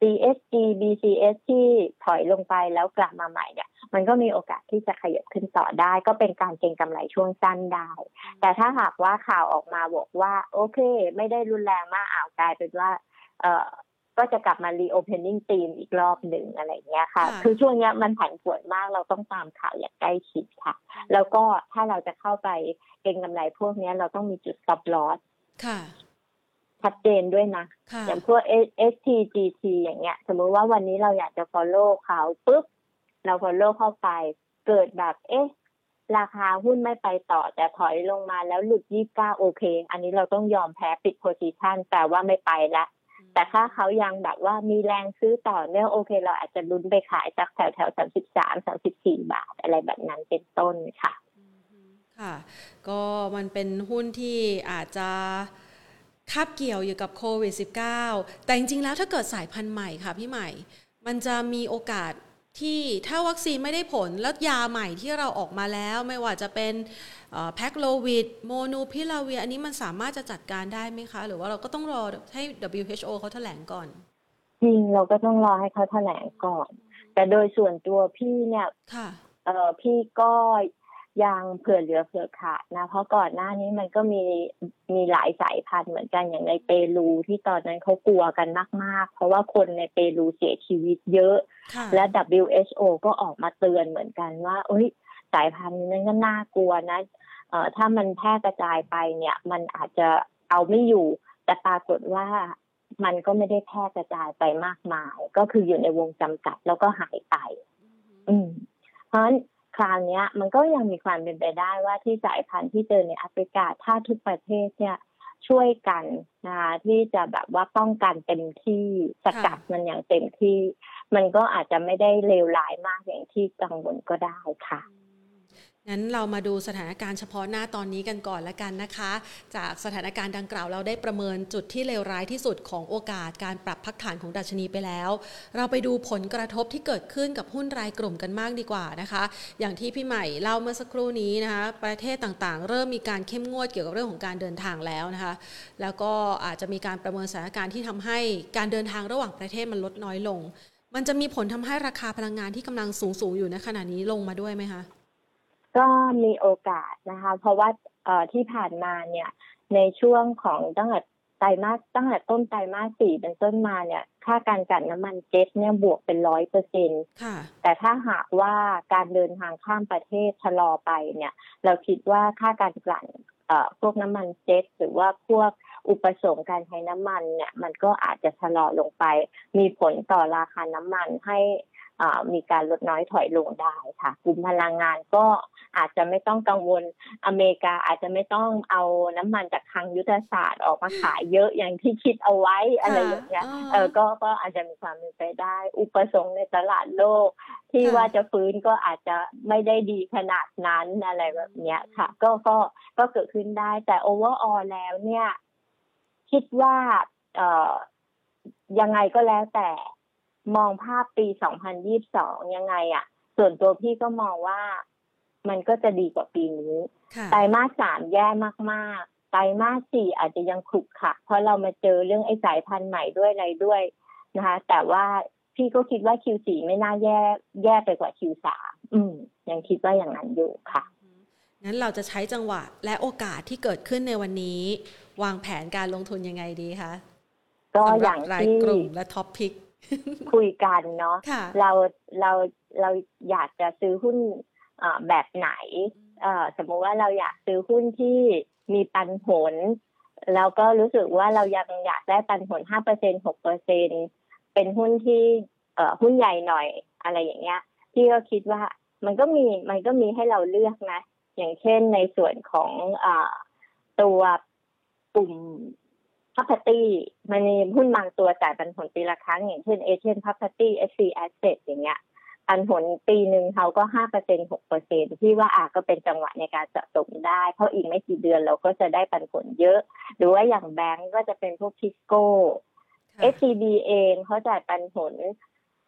CSG BCS ที่ถอยลงไปแล้วกลับมาใหม่เนี่ย มันก็มีโอกาสที่จะขยับขึ้นต่อได้ ก็เป็นการเก็งกำไรช่วงสั้นได้ แต่ถ้าหากว่าข่าวออกมาบอกว่า โอเค ไม่ได้รุนแรงมากอ้าวกลายเป็นว่า เออ ก็จะกลับมา reopening theme อีกรอบหนึ่งอะไรเงี้ยค่ะ คือช่วงนี้มันผันผวนมากเราต้องตามข่าวอย่างใกล้ชิดค่ะ แล้วก็ถ้าเราจะเข้าไปเก็งกำไรพวกนี้เราต้องมีจุด stop loss ค่ะชัดเจนด้วยนะ อย่างพวก STGT อย่างเงี้ย สมมติว่าวันนี้เราอยากจะ follow เขาปุ๊บ เรา follow เข้าไป เกิดแบบเอ๊ะราคาหุ้นไม่ไปต่อแต่ถอยลงมาแล้วหลุดยี่บเก้าโอเค อันนี้เราต้องยอมแพ้ปิด position แต่ว่าไม่ไปละ แต่ถ้าเขายังแบบว่ามีแรงซื้อต่อเนื่องโอเค เราอาจจะลุ้นไปขายจากแถวแถวสามสิบสามสามสิบสี่บาทอะไรแบบนั้นเป็นต้นค่ะ ค่ะ ก็มันเป็นหุ้นที่อาจจะคาบเกี่ยวอยู่กับโควิด -19 แต่จริงๆ แล้วถ้าเกิดสายพันธุ์ใหม่ค่ะพี่ใหม่ มันจะมีโอกาสที่ถ้าวัคซีนไม่ได้ผลแล้วยาใหม่ที่เราออกมาแล้วไม่ว่าจะเป็น แพ็กโลวิดโมนูพิลาเวีย อันนี้มันสามารถจะจัดการได้ไหมคะ หรือว่าเราก็ต้องรอให้ WHO เขาแถลงก่อน จริงเราก็ต้องรอให้เขาแถลงก่อน แต่โดยส่วนตัวพี่เนี่ยเออพี่ก็ยังเผื่อเหลือเผื่อขาดนะ เพราะก่อนหน้านี้มันก็มีมีหลายสายพันธุ์เหมือนกันอย่างในเปรูที่ตอนนั้นเขากลัวกันมาก ๆ เพราะว่าคนในเปรูเสียชีวิตเยอะ และ WHO ก็ออกมาเตือนเหมือนกันว่า เอ้ย สายพันธุ์นี้ก็น่ากลัวนะเอ่อ ถ้ามันแพร่กระจายไปเนี่ย มันอาจจะเอาไม่อยู่ แต่ปรากฏว่ามันก็ไม่ได้แพร่กระจายไปมากมาย ก็คืออยู่ในวงจำกัดแล้วก็หายไป อืม เพราะฉะนั้นคราวนี้มันก็ยังมีความเป็นไปได้ว่าที่สายพันธุ์ที่เจอในแอฟริกาถ้าทุกประเทศเนี่ยช่วยกันนะคะที่จะแบบว่าป้องกันเต็มที่สกัดมันอย่างเต็มที่ มันก็อาจจะไม่ได้เลวร้ายมากอย่างที่กังวลก็ได้ค่ะ งั้นเรามาดูสถานการณ์เฉพาะหน้าตอนนี้กันก่อนละกันนะคะ จากสถานการณ์ดังกล่าวเราได้ประเมินจุดที่เลวร้ายที่สุดของโอกาสการปรับพักฐานของดัชนีไปแล้ว เราไปดูผลกระทบที่เกิดขึ้นกับหุ้นรายกลุ่มกันมากดีกว่านะคะ อย่างที่พี่ใหม่เล่าเมื่อสักครู่นี้นะคะ ประเทศต่างๆ เริ่มมีการเข้มงวดเกี่ยวกับเรื่องของการเดินทางแล้วนะคะ แล้วก็อาจจะมีการประเมินสถานการณ์ที่ทำให้การเดินทางระหว่างประเทศมันลดน้อยลง มันจะมีผลทำให้ราคาพลังงานที่กำลังสูงๆอยู่ในขณะนี้ลงมาด้วยไหมคะ ก็มีโอกาสนะคะ เพราะว่าเอ่อที่ผ่านมาเนี่ยในช่วงของตั้งแต่ไตรมาสตั้งแต่ต้นไตรมาสสี่เป็นต้นมาเนี่ย ค่าการกันน้ำมันเจ็ตเนี่ยบวกเป็นร้อยเปอร์เซ็นต์แต่ถ้าหากว่าการเดินทางข้ามประเทศชะลอไปเนี่ย เราคิดว่าค่าการกลั่นเอ่อพวกน้ำมันเจ็ตหรือว่าพวกอุปสงค์การใช้น้ำมันเนี่ย มันก็อาจจะชะลอลงไป มีผลต่อราคาน้ำมันให้ มีการลดน้อยถอยลงได้ค่ะ กลุ่มพลังงานก็อาจจะไม่ต้องกังวลอเมริกาอาจจะไม่ต้องเอาน้ำมันจากทางยุทธศาสตร์ออกมาขายเยอะอย่างที่คิดเอาไว้อะไรอย่างเงี้ยเออก็ก็อาจจะมีความเป็นไปได้ อุปสงค์ในตลาดโลก ที่ว่าจะฟื้นก็อาจจะไม่ได้ดีขนาดนั้นอะไรแบบเนี้ยค่ะ ก็ก็ก็เกิดขึ้นได้แต่โอเวอร์ออลแล้วเนี่ย คิดว่าเอ่อยังไงก็แล้วแต่ มองภาพปี 2022 ยังไงอะ่ะ ส่วนตัวพี่ก็มองว่ามันก็จะดีกว่าปีนี้ ไตรมาสสามแย่มาก ๆ ไตรมาสสี่อาจจะยังขรุกขะเพราะเรามาเจอเรื่องไอ้สายพันธุ์ใหม่ด้วยอะไรด้วยนะคะ แต่ว่าพี่ก็คิดว่า Q4 ไม่น่าแย่แย่ไปกว่า Q3 อืม ยังคิดว่าอย่างนั้นอยู่ค่ะงั้นเราจะใช้จังหวะและโอกาสที่เกิดขึ้นในวันนี้ วางแผนการลงทุนยังไงดีคะก็อย่างที่กลุ่มและท็อปพิก คุยกันเนาะเราเราเราอยากจะซื้อหุ้นแบบไหนสมมติว่าเราอยากซื้อหุ้นที่มีปันผลแล้วก็รู้สึกว่าเรายังอยากได้ปันผลห้าเปอร์เซ็นหกเปอร์เซ็นเป็นหุ้นที่เอ่อหุ้นใหญ่หน่อยอะไรอย่างเงี้ยพี่ก็คิดว่ามันก็มีมันก็มีให้เราเลือกนะ อย่างเช่นในส่วนของอตัวกลุ่ม property มันมีหุ้นบางตัวจ่ายปันผลปีละครั้ง อย่างเช่น Asian Property SC Asset อย่างเงี้ยปันผลปีหนึ่งเขาก็ห้าเปอร์เซ็นหกเปอร์เซ็นที่ว่าอาก็เป็นจังหวะในการสะสมได้ เพราะอีกไม่กี่เดือนเราก็จะได้ปันผลเยอะ หรือว่าอย่างแบงก์ก็จะเป็นพวกทิสโก้ SCB เองเขาจ่ายปันผล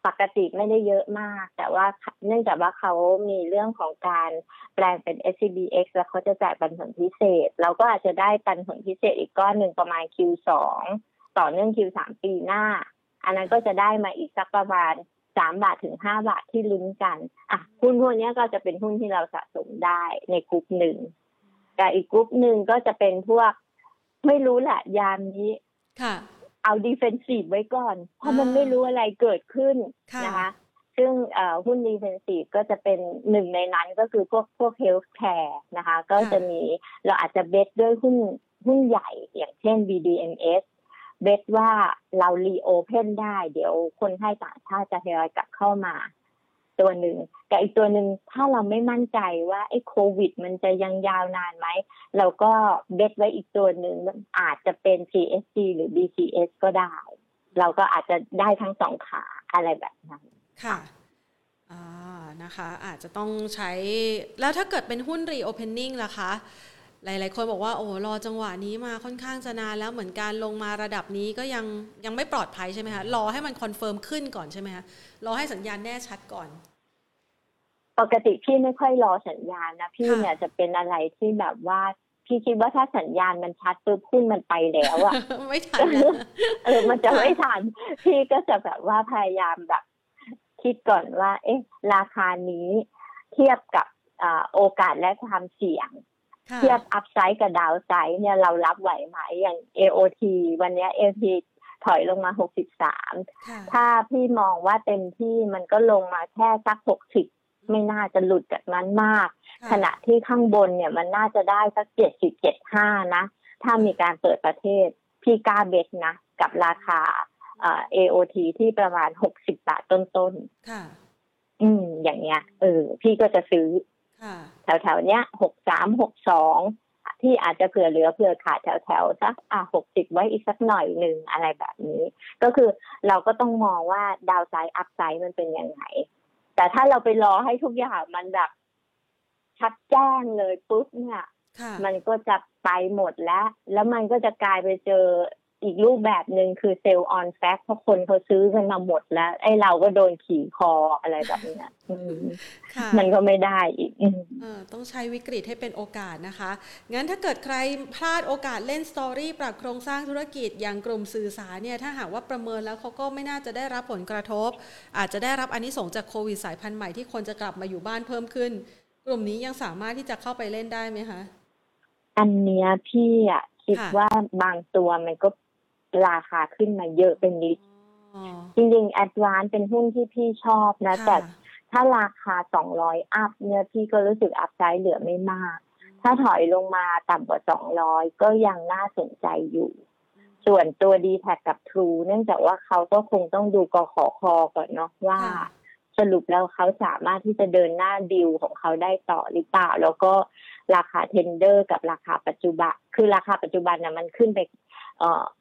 ปกติไม่ได้เยอะมาก แต่ว่าเนื่องจากว่าเขามีเรื่องของการแปลงเป็น SCBX แล้วเขาจะจ่ายปันผลพิเศษ เราก็อาจจะได้ปันผลพิเศษอีกก้อนหนึ่งประมาณ Q2 ต่อเนื่อง Q3 ปีหน้า อันนั้นก็จะได้มาอีกสักประมาณสามบาทถึงห้าบาทที่ลุ้นกัน อะหุ้นพวกนี้ก็จะเป็นหุ้นที่เราสะสมได้ในกลุ่มหนึ่ง แต่อีกกลุ่มหนึ่งก็จะเป็นพวกไม่รู้แหละยามนี้ ค่ะ เอาดิเฟนซีฟไว้ก่อน เพราะมันไม่รู้อะไรเกิดขึ้นนะคะ ซึ่งหุ้น defensive ก็จะเป็นหนึ่งในนั้นก็คือพวกพวก healthcare นะคะ ก็จะมีเราอาจจะ bet ด้วยหุ้นหุ้นใหญ่อย่างเช่น BDMS bet ว่าเรา reopen ได้ เดี๋ยวคนไข้ต่างชาติจะทยอยกลับเข้ามา ตัวหนึ่งกับอีกตัวหนึ่งถ้าเราไม่มั่นใจว่าไอ้โควิด มันจะยังยาวนานไหม เราก็ bet ไว้อีกตัวหนึ่งอาจจะเป็น CHG หรือ BCH ก็ได้ เราก็อาจจะได้ทั้งสองขาอะไรแบบนั้น ค่ะอ่านะคะ อาจจะต้องใช้แล้วถ้าเกิดเป็นหุ้น reopening ล่ะคะ หลาย ๆ คนบอกว่าโอ้รอจังหวะนี้มาค่อนข้างจะนานแล้วเหมือนการลงมาระดับนี้ก็ยังยังไม่ปลอดภัยใช่ไหมคะรอให้มัน confirm ขึ้นก่อนใช่ไหมคะรอให้สัญญาณแน่ชัดก่อน ปกติพี่ไม่ค่อยรอสัญญาณนะพี่เนี่ยจะเป็นอะไรที่แบบว่าพี่คิดว่าถ้าสัญญาณมันชัดปุ๊บหุ้นมันไปแล้วอะไม่ทันเออมันจะไม่ทันพี่ก็จะแบบว่าพยายามแบบ คิดก่อนว่า เอ๊ะ ราคานี้เทียบกับโอกาสและความเสี่ยง เทียบอัพไซด์กับดาวไซด์เนี่ยเรารับไหวไหมอย่าง AOT วันนี้ AOT ถอยลงมา 63 ถ้าพี่มองว่าเต็มที่มันก็ลงมาแค่สัก 60 ไม่น่าจะหลุดจากนั้นมาก ขณะที่ข้างบนเนี่ยมันน่าจะได้สัก 70 75 นะ ถ้ามีการเปิดประเทศ พี่กล้าเบสนะ กับราคา AOT ที่ประมาณ 60 บาทต้นๆอืม อย่างเงี้ย เออ พี่ก็จะซื้อ แถวๆเนี้ยหกสามหกสองที่อาจจะเผื่อเหลือเผื่อขาดแถวๆสักอะหกสิบไว้อีกสักหน่อยหนึ่งอะไรแบบนี้ ก็คือเราก็ต้องมองว่าดาวไซด์อัพไซด์มันเป็นยังไง แต่ถ้าเราไปรอให้ทุกอย่างมันแบบชัดแจ้งเลยปุ๊บเนี่ยมันก็จะไปหมดแล้ว แล้วมันก็จะกลายไปเจอ อีกรูปแบบหนึ่งคือ sell on fact เพราะคนเขาซื้อกันมาหมดแล้ว ไอ้เราก็โดนขี่คออะไรแบบนี้มันก็ไม่ได้อีกต้องใช้วิกฤตให้เป็นโอกาสนะคะ งั้นถ้าเกิดใครพลาดโอกาสเล่น story ปรับโครงสร้างธุรกิจอย่างกลุ่มสื่อสารเนี่ย ถ้าหากว่าประเมินแล้วเขาก็ไม่น่าจะได้รับผลกระทบ อาจจะได้รับอันนี้ส่งจากโควิดสายพันธุ์ใหม่ที่คนจะกลับมาอยู่บ้านเพิ่มขึ้น กลุ่มนี้ยังสามารถที่จะเข้าไปเล่นได้ไหมคะ อันเนี้ยพี่อะคิดว่าบางตัวมันก็ ราคาขึ้นมาเยอะเป็นนิดจริงๆแอดวานเป็นหุ้นที่พี่ชอบนะ แต่ถ้าราคาสองร้อยอัพเนี่ยพี่ก็รู้สึกอัพไซด์เหลือไม่มาก ถ้าถอยลงมาต่ำกว่าสองร้อยก็ยังน่าสนใจอยู่ ส่วนตัว DTACับ True เนื่องจากว่าเขาก็คงต้องดูกขอคอก่อนเนาะว่า สรุปแล้วเขาสามารถที่จะเดินหน้าดิวของเขาได้ต่อหรือเปล่า แล้วก็ราคา tender กับราคาปัจจุบัน คือราคาปัจจุบันน่ะมันขึ้นไปเอ่อ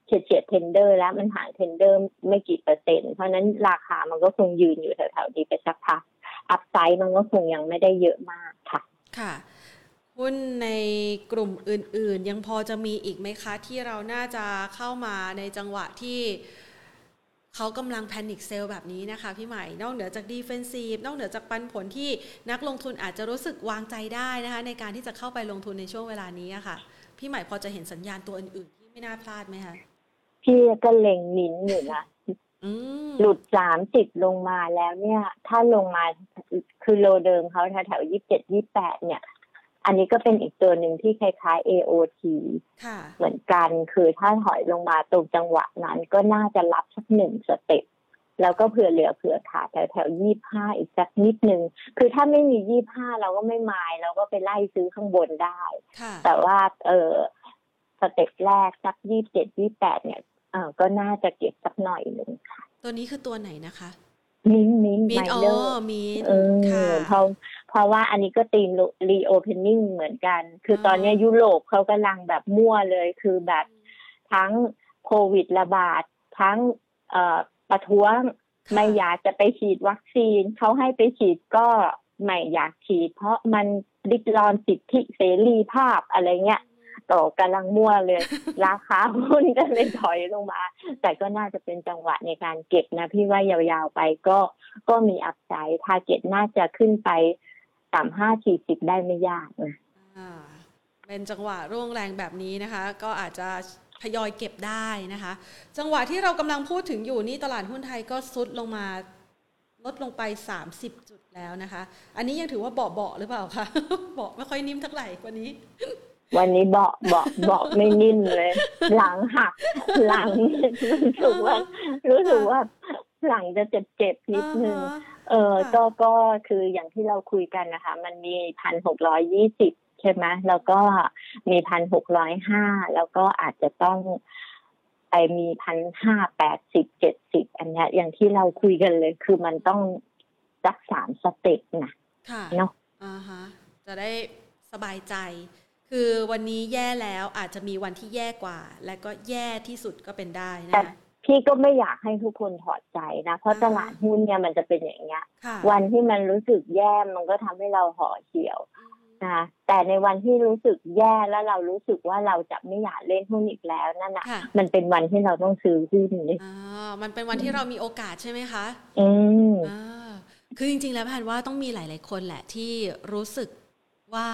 เฉียดเฉียด tender แล้วมันห่าง tender ไม่กี่เปอร์เซ็นต์เพราะนั้นราคามันก็คงยืนอยู่แถวๆนี้ไปสักพัก upside มันก็คงยังไม่ได้เยอะมากค่ะ ค่ะ หุ้นในกลุ่มอื่น ๆ ยังพอจะมีอีกไหมคะ ที่เราน่าจะเข้ามาในจังหวะที่เขากำลัง panic sell แบบนี้นะคะพี่ใหม่ นอกเหนือจาก defensive นอกเหนือจากปันผลที่นักลงทุนอาจจะรู้สึกวางใจได้นะคะ ในการที่จะเข้าไปลงทุนในช่วงเวลานี้ค่ะ พี่ใหม่พอจะเห็นสัญญาณตัวอื่น ไม่น่าพลาดไหมคะพี่ก็เล็งมินอยู่นะหลุดสามสิบลงมาแล้วเนี่ย ถ้าลงมาคือ low เดิมเขาแถวยี่สิบเจ็ดยี่แปดเนี่ย อันนี้ก็เป็นอีกตัวหนึ่งที่คล้ายๆ AOT เหมือนกันคือถ้าถอยลงมาตรงจังหวะนั้นก็น่าจะรับสักหนึ่ง step แล้วก็เผื่อเหลือเผื่อขาดแถวแถวยี่ห้าอีกสักนิดนึง คือถ้าไม่มียี่ห้าเราก็ไม่มาย เราก็ไปไล่ซื้อข้างบนได้ แต่ว่าเออ step แรกสักยี่สิบเจ็ดยี่แปดเนี่ยเออก็น่าจะเก็บสักหน่อยหนึ่งค่ะ ตัวนี้คือตัวไหนนะคะ MINT MINT มิ Minor อ๋อเลอร์มินเออค่ะเพราะเพราะว่าอันนี้ก็ theme reopening เหมือนกัน คือตอนเนี้ยยุโรปเขากำลังแบบมั่วเลยคือแบบทั้งโควิดระบาด ทั้งเอ่อประท้วงค่ะไม่อยากจะไปฉีดวัคซีนเขาให้ไปฉีดก็ไม่อยากฉีด เพราะมันริดรอนสิทธิเสรีภาพอะไรเงี้ย ต่อกำลังมั่วเลย ราคาหุ้นก็เลยถอยลงมา แต่ก็น่าจะเป็นจังหวะในการเก็บนะ พี่ว่ายาวๆไปก็ก็มีอัพไซด์ทาร์เก็ตน่าจะขึ้นไปต่ำห้าสี่สิบได้ไม่ยากนะเป็นจังหวะร่วงแรงแบบนี้นะคะ ก็อาจจะทยอยเก็บได้นะคะ จังหวะที่เรากำลังพูดถึงอยู่นี่ตลาดหุ้นไทยก็ซุดลงมาลดลงไป 30 จุดแล้วนะคะ อันนี้ยังถือว่าเบาๆหรือเปล่าคะ เบาไม่ค่อยนิ่มเท่าไหร่กว่านี้ วันนี้เบาะเบาะเบาะไม่นิ่มเลย หลังหัก หลังรู้สึกว่ารู้สึกว่าหลังจะเจ็บๆนิดนึงอ่าฮะเออค่ะก็ก็คืออย่างที่เราคุยกันนะคะ มันมีพันหกร้อยยี่สิบใช่ไหมแล้วก็มีพันหกร้อยห้าแล้วก็อาจจะต้องไปมีพันห้าแปดสิบเจ็ดสิบอันเนี้ยอย่างที่เราคุยกันเลย คือมันต้องสักสามสเต็ปนะค่ะเนาะอ่าฮะจะได้สบายใจ คือวันนี้แย่แล้วอาจจะมีวันที่แย่กว่า และก็แย่ที่สุดก็เป็นได้นะแต่คะพี่ก็ไม่อยากให้ทุกคนถอดใจนะเพราะอ่าตลาดหุ้นเนี่ยมันจะเป็นอย่างเงี้ยค่ะวันที่มันรู้สึกแย่มันก็ทำให้เราห่อเหี่ยวอืมนะแต่ในวันที่รู้สึกแย่แล้วเรารู้สึกว่าเราจะไม่อยากเล่นหุ้นอีกแล้วนั่นน่ะค่ะมันเป็นวันที่เราต้องซื้อหุ้นเลยอ่ามันเป็นวันที่เรามีโอกาสใช่ไหมคะ อืมอ่าคือจริงๆแล้วพันว่าต้องมีหลาย ๆคนแหละที่รู้สึกว่า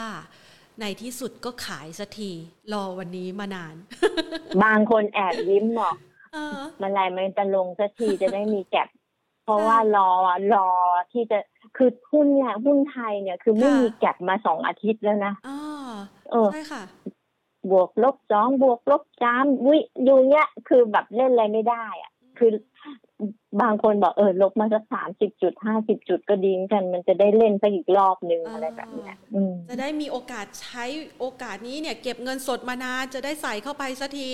ในที่สุดก็ขายสักที รอวันนี้มานาน บางคนแอบยิ้มบอกเออมันอะไรมันจะลงสักทีจะได้มีแก็บเพราะใช่ว่ารอรอที่จะคือหุ้นเนี่ยหุ้นไทยเนี่ยคือไม่ค่ะมีแก็บมาสองอาทิตย์แล้วนะอ่าเออใช่ค่ะบวกลบสองบวกลบสามวิอยู่เนี้ยคือแบบเล่นอะไรไม่ได้อะ คือบางคนบอกเออลบมาสักสามสิบจุดห้าสิบจุดก็ดีเหมือนกัน มันจะได้เล่นสักอีกรอบนึงอ่าอะไรแบบเนี้ยอืมจะได้มีโอกาสใช้โอกาสนี้เนี่ย เก็บเงินสดมานานจะได้ใส่เข้าไปสักที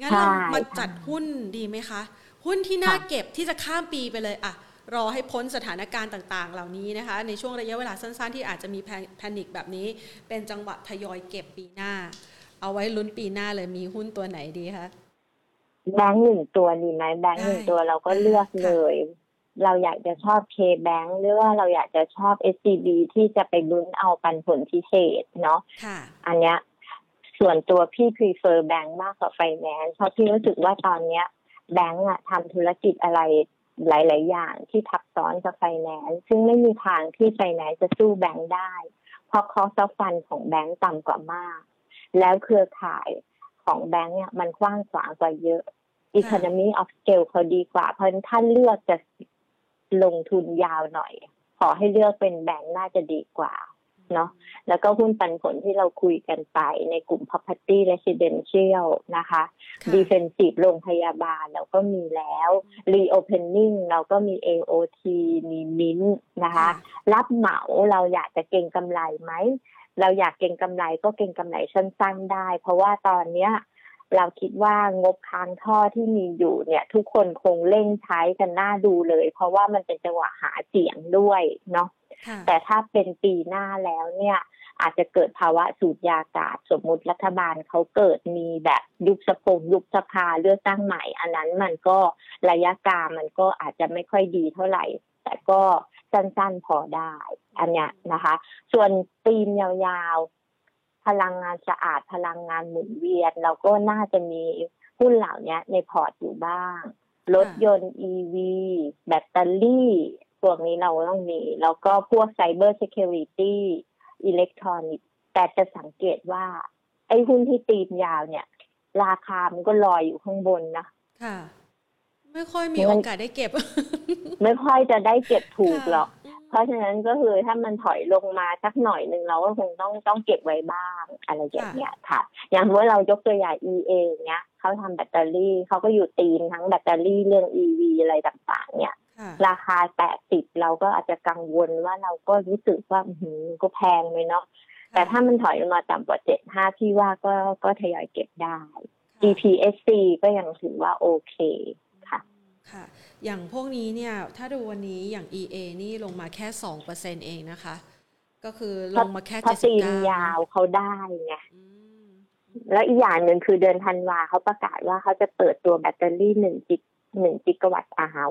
งั้นเราใช่มาจัดหุ้นดีไหมคะ หุ้นที่น่าค่ะเก็บที่จะข้ามปีไปเลยอะรอให้พ้นสถานการณ์ต่างๆ เหล่านี้นะคะ ในช่วงระยะเวลาสั้นๆ ที่อาจจะมีpanic แบบนี้ เป็นจังหวะทยอยเก็บปีหน้า เอาไว้ลุ้นปีหน้าเลยมีหุ้นตัวไหนดีคะ แบงค์หนึ่งตัวดีไหมแบงค์หนึ่งได้ตัวเราก็เลือกค่ะเลย เราอยากจะชอบ KBank หรือว่าเราอยากจะชอบ SCB ที่จะไปลุ้นเอาปันผลพิเศษเนาะค่ะอันเนี้ยส่วนตัวพี่ prefer แบงค์มากกว่าไฟแนนซ์เพราะพี่รู้สึกว่าตอนเนี้ย แบงก์อะทำธุรกิจอะไรหลาย ๆ อย่างที่ทับซ้อนกับไฟแนนซ์ซึ่งไม่มีทางที่ไฟแนนซ์จะสู้แบงก์ได้ เพราะคอสฟันของแบงก์ต่ำกว่ามาก แล้วเครือข่ายของแบงก์เนี่ยมันกว้างขวางกว่าเยอะ economy of scale เขาดีกว่า เพราะฉะนั้นถ้าเลือกจะลงทุนยาวหน่อย ขอให้เลือกเป็นแบงก์น่าจะดีกว่าเนาะแล้วก็หุ้นปันผลที่เราคุยกันไปในกลุ่ม property residential นะคะค่ะ defensive โรงพยาบาลเราก็มีแล้ว reopening เราก็มี AOT มีมินนะคะ รับเหมาเราอยากจะเก็งกำไรไหม เราอยากเก็งกำไรก็เก็งกำไรสั้นๆได้ เพราะว่าตอนเนี้ย เราคิดว่างบค้างท่อที่มีอยู่เนี่ย ทุกคนคงเร่งใช้กันหน้าดูเลย เพราะว่ามันเป็นจังหวะหาเสียงด้วยเนาะค่ะแต่ถ้าเป็นปีหน้าแล้วเนี่ย อาจจะเกิดภาวะสูญยากาศสมมุติรัฐบาลเขาเกิดมีแบบยุบสภงยุบสภาเลือกตั้งใหม่ อันนั้นมันก็ระยะกลางมันก็อาจจะไม่ค่อยดีเท่าไหร่ แต่ก็สั้นๆพอได้ อันเนี้ยนะคะ ส่วนธีมยาวๆ พลังงานสะอาดพลังงานหมุนเวียน เราก็น่าจะมีหุ้นเหล่านี้ใน port อยู่บ้าง รถยนต์ EV แบตเตอรี่พวกนี้เราต้องมี แล้วก็พวก Cyber Security อิเล็กทรอนิกส์แต่จะสังเกตว่า ไอ้หุ้นที่ตีมยาวเนี่ย ราคามันก็ลอยอยู่ข้างบนนะค่ะ ไม่ค่อยมีมันโอกาสได้เก็บ ไม่ค่อยจะได้เก็บถูกหรอกค่ะ เพราะฉะนั้นก็คือถ้ามันถอยลงมาสักหน่อยหนึ่งเราก็คงต้องต้องเก็บไว้บ้างอะไรอย่างเงี้ยค่ะ อย่างว่าเรายกตัวอย่าง EA เนี้ยเขาทำแบตเตอรี่เขาก็อยู่ตีมทั้งแบตเตอรี่เรื่อง EV อะไรต่างๆ เนี่ยค่ะราคาแตะติดเราก็อาจจะกังวลว่าเราก็รู้สึกว่าอื้อหือก็แพงเลยเนาะแต่ถ้ามันถอยลงมาต่ำกว่าเจ็ดห้าพี่ว่าก็ก็ทยอยเก็บได้ GPSC ก็ยังถือว่าโอเคค่ะค่ะ อย่างพวกนี้เนี่ยถ้าดูวันนี้อย่าง EA นี่ลงมาแค่สองเปอร์เซ็นเองนะคะ ก็คือลงมาแค่เจ็ดสิบเก้ายาวเขาได้ไงแล้วอีกอย่างหนึ่งคือเดือนธันวาเขาประกาศว่าเขาจะเปิดตัวแบตเตอรี่หนึ่งจิกหนึ่งจิกะวัตต์อาว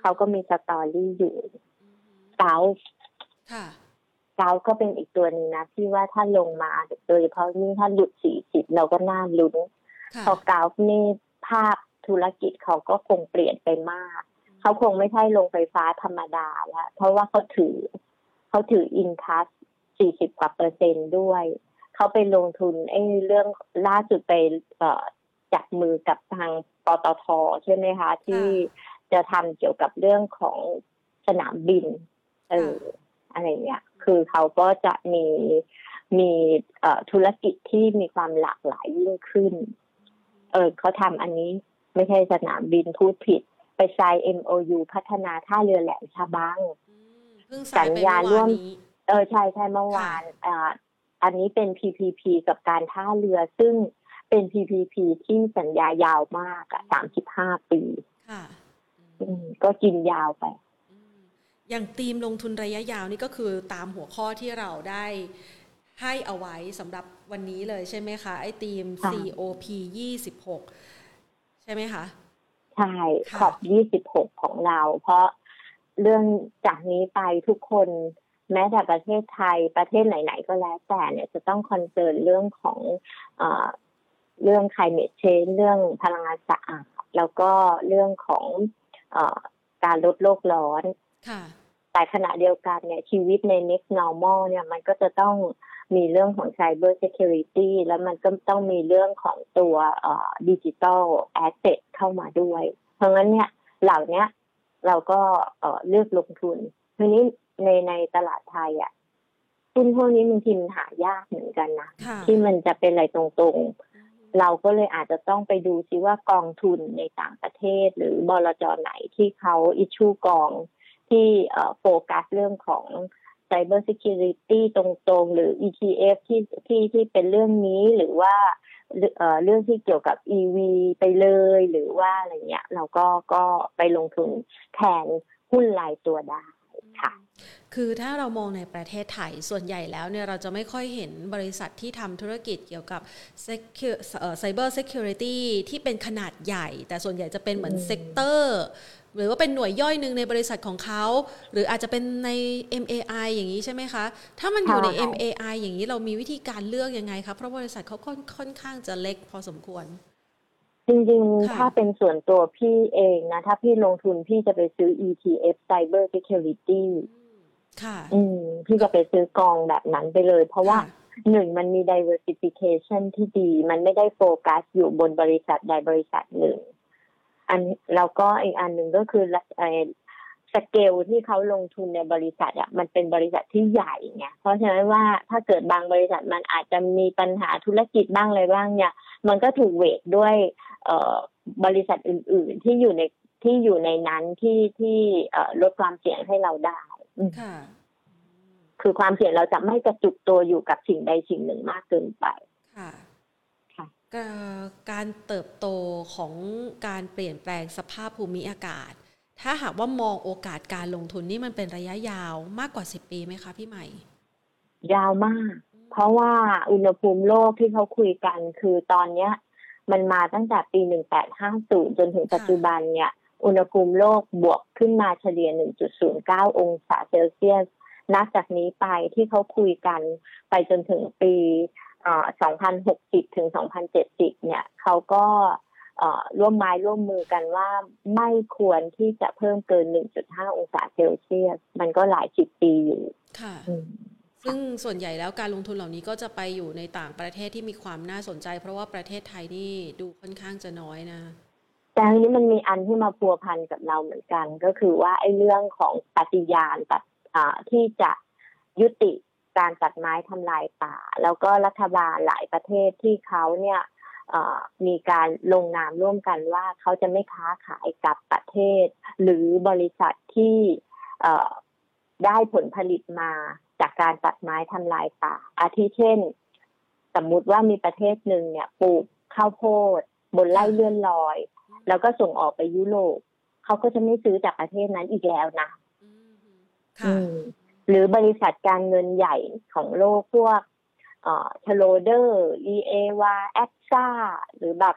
เขาก็มีสตอรี่อยู่เกาเกาก็เป็นอีกตัวหนึ่งนะที่ว่าถ้าลงมาโดยเฉพาะนี่ถ้าหลุดสี่สิบเราก็น่าลุ้นพอเกานี่ภาพ ธุรกิจเขาก็คงเปลี่ยนไปมาก เขาคงไม่ใช่ลงไฟฟ้าธรรมดาแล้วเพราะว่าเขาถือเขาถืออินทัสสี่สิบกว่าเปอร์เซ็นต์ด้วย เขาไปลงทุนไอ้เรื่องล่าสุดไปจับมือกับทางปตทใช่ไหมคะ ที่จะทำเกี่ยวกับเรื่องของสนามบิน เอออะไรเงี้ย คือเขาก็จะมีมีธุรกิจที่มีความหลากหลายยิ่งขึ้น เออเขาทำอันนี้ ไม่ใช่สนามบินพูดผิด ไปไซน์ MOU พัฒนาท่าเรือแหลมฉบังสัญญาร่วม เออใช่ใช่เมื่อวานอ่าอันนี้เป็น PPP กับการท่าเรือซึ่งเป็น PPP ที่สัญญายาวมากอะสามสิบห้าปีค่ะก็กินยาวไป อย่างทีมลงทุนระยะยาวนี่ก็คือตามหัวข้อที่เราได้ให้เอาไว้สำหรับวันนี้เลยใช่ไหมคะ ไอ้ทีม COP ยี่สิบหกใช่ไหมคะใช่ขอบยี่สิบหกของเรา เพราะเรื่องจากนี้ไปทุกคนแม้แต่ประเทศไทยประเทศไหน ๆ ก็แล้วแต่เนี่ยจะต้องคอนเซิร์นเรื่องของอเรื่อง climate change เรื่องพลังงานสะอาดแล้วก็เรื่องของอการลดโลกร้อนแต่ขณะเดียวกันเนี่ยชีวิตใน next normal เนี่ยมันก็จะต้อง มีเรื่องของ cyber security แล้วมันก็ต้องมีเรื่องของตัว digital asset เข้ามาด้วย เพราะงั้นเนี่ยเหล่านี้เราก็เลือกลงทุนทีนี้ในในตลาดไทยอะหุ้นพวกนี้มันทิมหายากเหมือนกันนะที่มันจะเป็นอะไรตรงๆ เราก็เลยอาจจะต้องไปดูซิว่ากองทุนในต่างประเทศ หรือบลจไหนที่เขาอิชูกองที่โฟกัสเรื่องของ Cyber Security ตรงๆ หรือ ETF ที่ที่ที่เป็นเรื่องนี้หรือว่าเรื่องที่เกี่ยวกับ EV ไปเลยหรือว่าอะไรเงี้ย เราก็ก็ไปลงทุนแทนหุ้นรายตัวได้ค่ะคือถ้าเรามองในประเทศไทยส่วนใหญ่แล้วเนี่ยเราจะไม่ค่อยเห็นบริษัทที่ทำธุรกิจเกี่ยวกับ Cyber Security ที่เป็นขนาดใหญ่ แต่ส่วนใหญ่จะเป็นเหมือนเซกเตอร์ หรือว่าเป็นหน่วยย่อยหนึ่งในบริษัทของเขา หรืออาจจะเป็นใน MAI อย่างนี้ใช่ไหมคะ ถ้ามันอยู่ใน MAI อย่างนี้เรามีวิธีการเลือกยังไงคะเพราะบริษัทเขาค่อนข้างจะเล็กพอสมควร จริงๆ ถ้าเป็นส่วนตัวพี่เองนะ ถ้าพี่ลงทุนพี่จะไปซื้อ ETF Cyber Security ค่ะ อืม พี่จะไปซื้อกองแบบนั้นไปเลย เพราะว่าหนึ่งมันมี diversification ที่ดี มันไม่ได้โฟกัสอยู่บนบริษัทใดบริษัทหนึ่ง อันแล้วก็อีกอันหนึ่งก็คือไอ้สเกลที่เขาลงทุนในบริษัทอะมันเป็นบริษัทที่ใหญ่ไงเพราะฉะนั้นว่าถ้าเกิดบางบริษัทมันอาจจะมีปัญหาธุรกิจบ้างอะไรบ้างเนี่ย มันก็ถูกเวทด้วยเอ่อบริษัทอื่น ๆ ที่อยู่ในที่อยู่ในนั้นที่ที่ลดความเสี่ยงให้เราได้ค่ะคือความเสี่ยงเราจะไม่กระจุกตัวอยู่กับสิ่งใดสิ่งหนึ่งมากเกินไป ค่ะ การเติบโตของการเปลี่ยนแปลงสภาพภูมิอากาศ ถ้าหากว่ามองโอกาสการลงทุนนี่มันเป็นระยะยาวมากกว่าสิบปีไหมคะพี่ใหม่ ยาวมาก เพราะว่าอุณหภูมิโลกที่เขาคุยกัน คือตอนเนี้ย มันมาตั้งแต่ปีหนึ่งแปดห้าศูนย์จนถึงปัจจุบันเนี่ยอุณหภูมิโลกบวกขึ้นมาเฉลี่ยหนึ่งจุดศูนย์เก้าองศาเซลเซียส นับจากนี้ไปที่เขาคุยกันไปจนถึงปี 2060 ถึง 2070 เนี่ยเขาก็ร่วมไม้ร่วมมือกันว่าไม่ควรที่จะเพิ่มเกิน 1.5 องศาเซลเซียส มันก็หลายสิบปีอยู่ ค่ะ ซึ่งส่วนใหญ่แล้วการลงทุนเหล่านี้ก็จะไปอยู่ในต่างประเทศที่มีความน่าสนใจ เพราะว่าประเทศไทยนี่ดูค่อนข้างจะน้อยนะ แต่ทีนี้มันมีอันที่มาพัวพันกับเราเหมือนกัน ก็คือว่าไอ้เรื่องของปฏิญาณตัดที่จะยุติ การตัดไม้ทำลายป่า แล้วก็รัฐบาลหลายประเทศที่เขาเนี่ยมีการลงนามร่วมกันว่าเขาจะไม่ค้าขายกับประเทศ หรือบริษัทที่ได้ผลผลิตมาจากการตัดไม้ทำลายป่า อาทิเช่น สมมุติว่ามีประเทศหนึ่งเนี่ยปลูกข้าวโพด บนไร่เลื่อนลอย แล้วก็ส่งออกไปยุโรปเขาก็จะไม่ซื้อจากประเทศนั้นอีกแล้วนะอืมอืค่ะม หรือบริษัทการเงินใหญ่ของโลกพวกเอ่อ Schroders EAW AXAหรือแบบ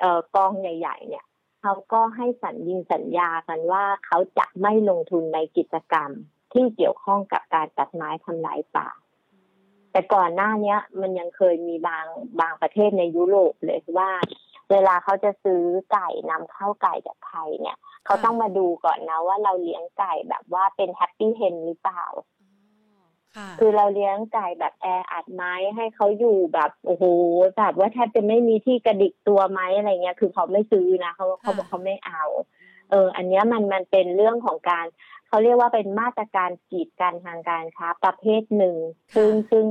เอ่อกองใหญ่ ๆ เนี่ยเขาก็ให้สัญญิงสัญญากันว่าเขาจะไม่ลงทุนในกิจกรรมที่เกี่ยวข้องกับการตัดไม้ทำลายป่า แต่ก่อนหน้านี้มันยังเคยมีบางบางประเทศในยุโรปเลยว่า เวลาเขาจะซื้อไก่นำเข้าไก่จากไทยเนี่ย เขาต้องมาดูก่อนนะว่าเราเลี้ยงไก่แบบว่าเป็นแฮปปี้เฮนหรือเปล่าค่ะคือเราเลี้ยงไก่แบบแออัดไหมให้เขาอยู่แบบโอ้โหแบบว่าแทบจะไม่มีที่กระดิกตัวไหมอะไรเงี้ย คือเขาไม่ซื้อนะเขาเขาบอกเขาไม่เอา เออ อันเนี้ยมันมันเป็นเรื่องของการเขาเรียกว่าเป็นมาตรการกีดกันทางการค้าประเภทหนึ่ง ซึ่งซึ่ง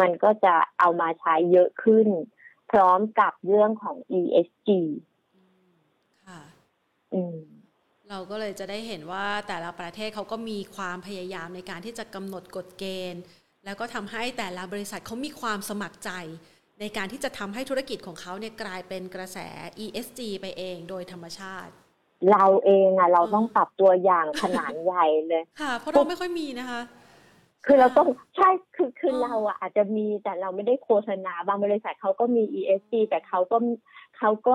มันก็จะเอามาใช้เยอะขึ้น พร้อมกับเรื่องของ ESG ค่ะ อืมเราก็เลยจะได้เห็นว่าแต่ละประเทศเขาก็มีความพยายามในการที่จะกำหนดกฎเกณฑ์ แล้วก็ทำให้แต่ละบริษัทเขามีความสมัครใจ ในการที่จะทำให้ธุรกิจของเขาเนี่ยกลายเป็นกระแส ESG ไปเองโดยธรรมชาติ เราเองอะเราต้องปรับตัวอย่างขนาดใหญ่เลย ค่ะ เพราะเราไม่ค่อยมีนะคะ คือเราต้องใช่คือคืออ๋อเราอะอาจจะมีแต่เราไม่ได้โฆษณาบางบริษัทเขาก็มี ESG แต่เขาก็เขาก็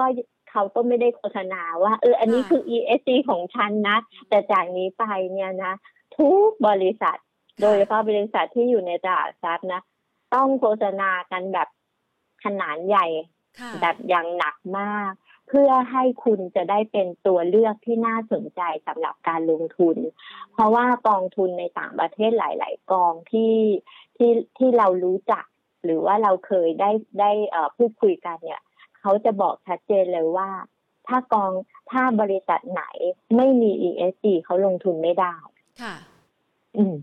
เขาก็ไม่ได้โฆษณาว่าเอออันนี้คือ ESG ของฉันนะ แต่จากนี้ไปเนี่ยนะ ทุกบริษัท โดยเฉพาะบริษัทที่อยู่ในตลาดทรัพย์นะ ต้องโฆษณากันแบบขนาดใหญ่ค่ะแบบอย่างหนักมาก เพื่อให้คุณจะได้เป็นตัวเลือกที่น่าสนใจสำหรับการลงทุน เพราะว่ากองทุนในต่างประเทศหลาย ๆ กองที่ที่ที่เรารู้จัก หรือว่าเราเคยได้ได้เอ่อพูดคุยกันเนี่ย เขาจะบอกชัดเจนเลยว่า ถ้ากองถ้าบริษัทไหนไม่มี ESG เขาลงทุนไม่ได้ ค่ะ อืม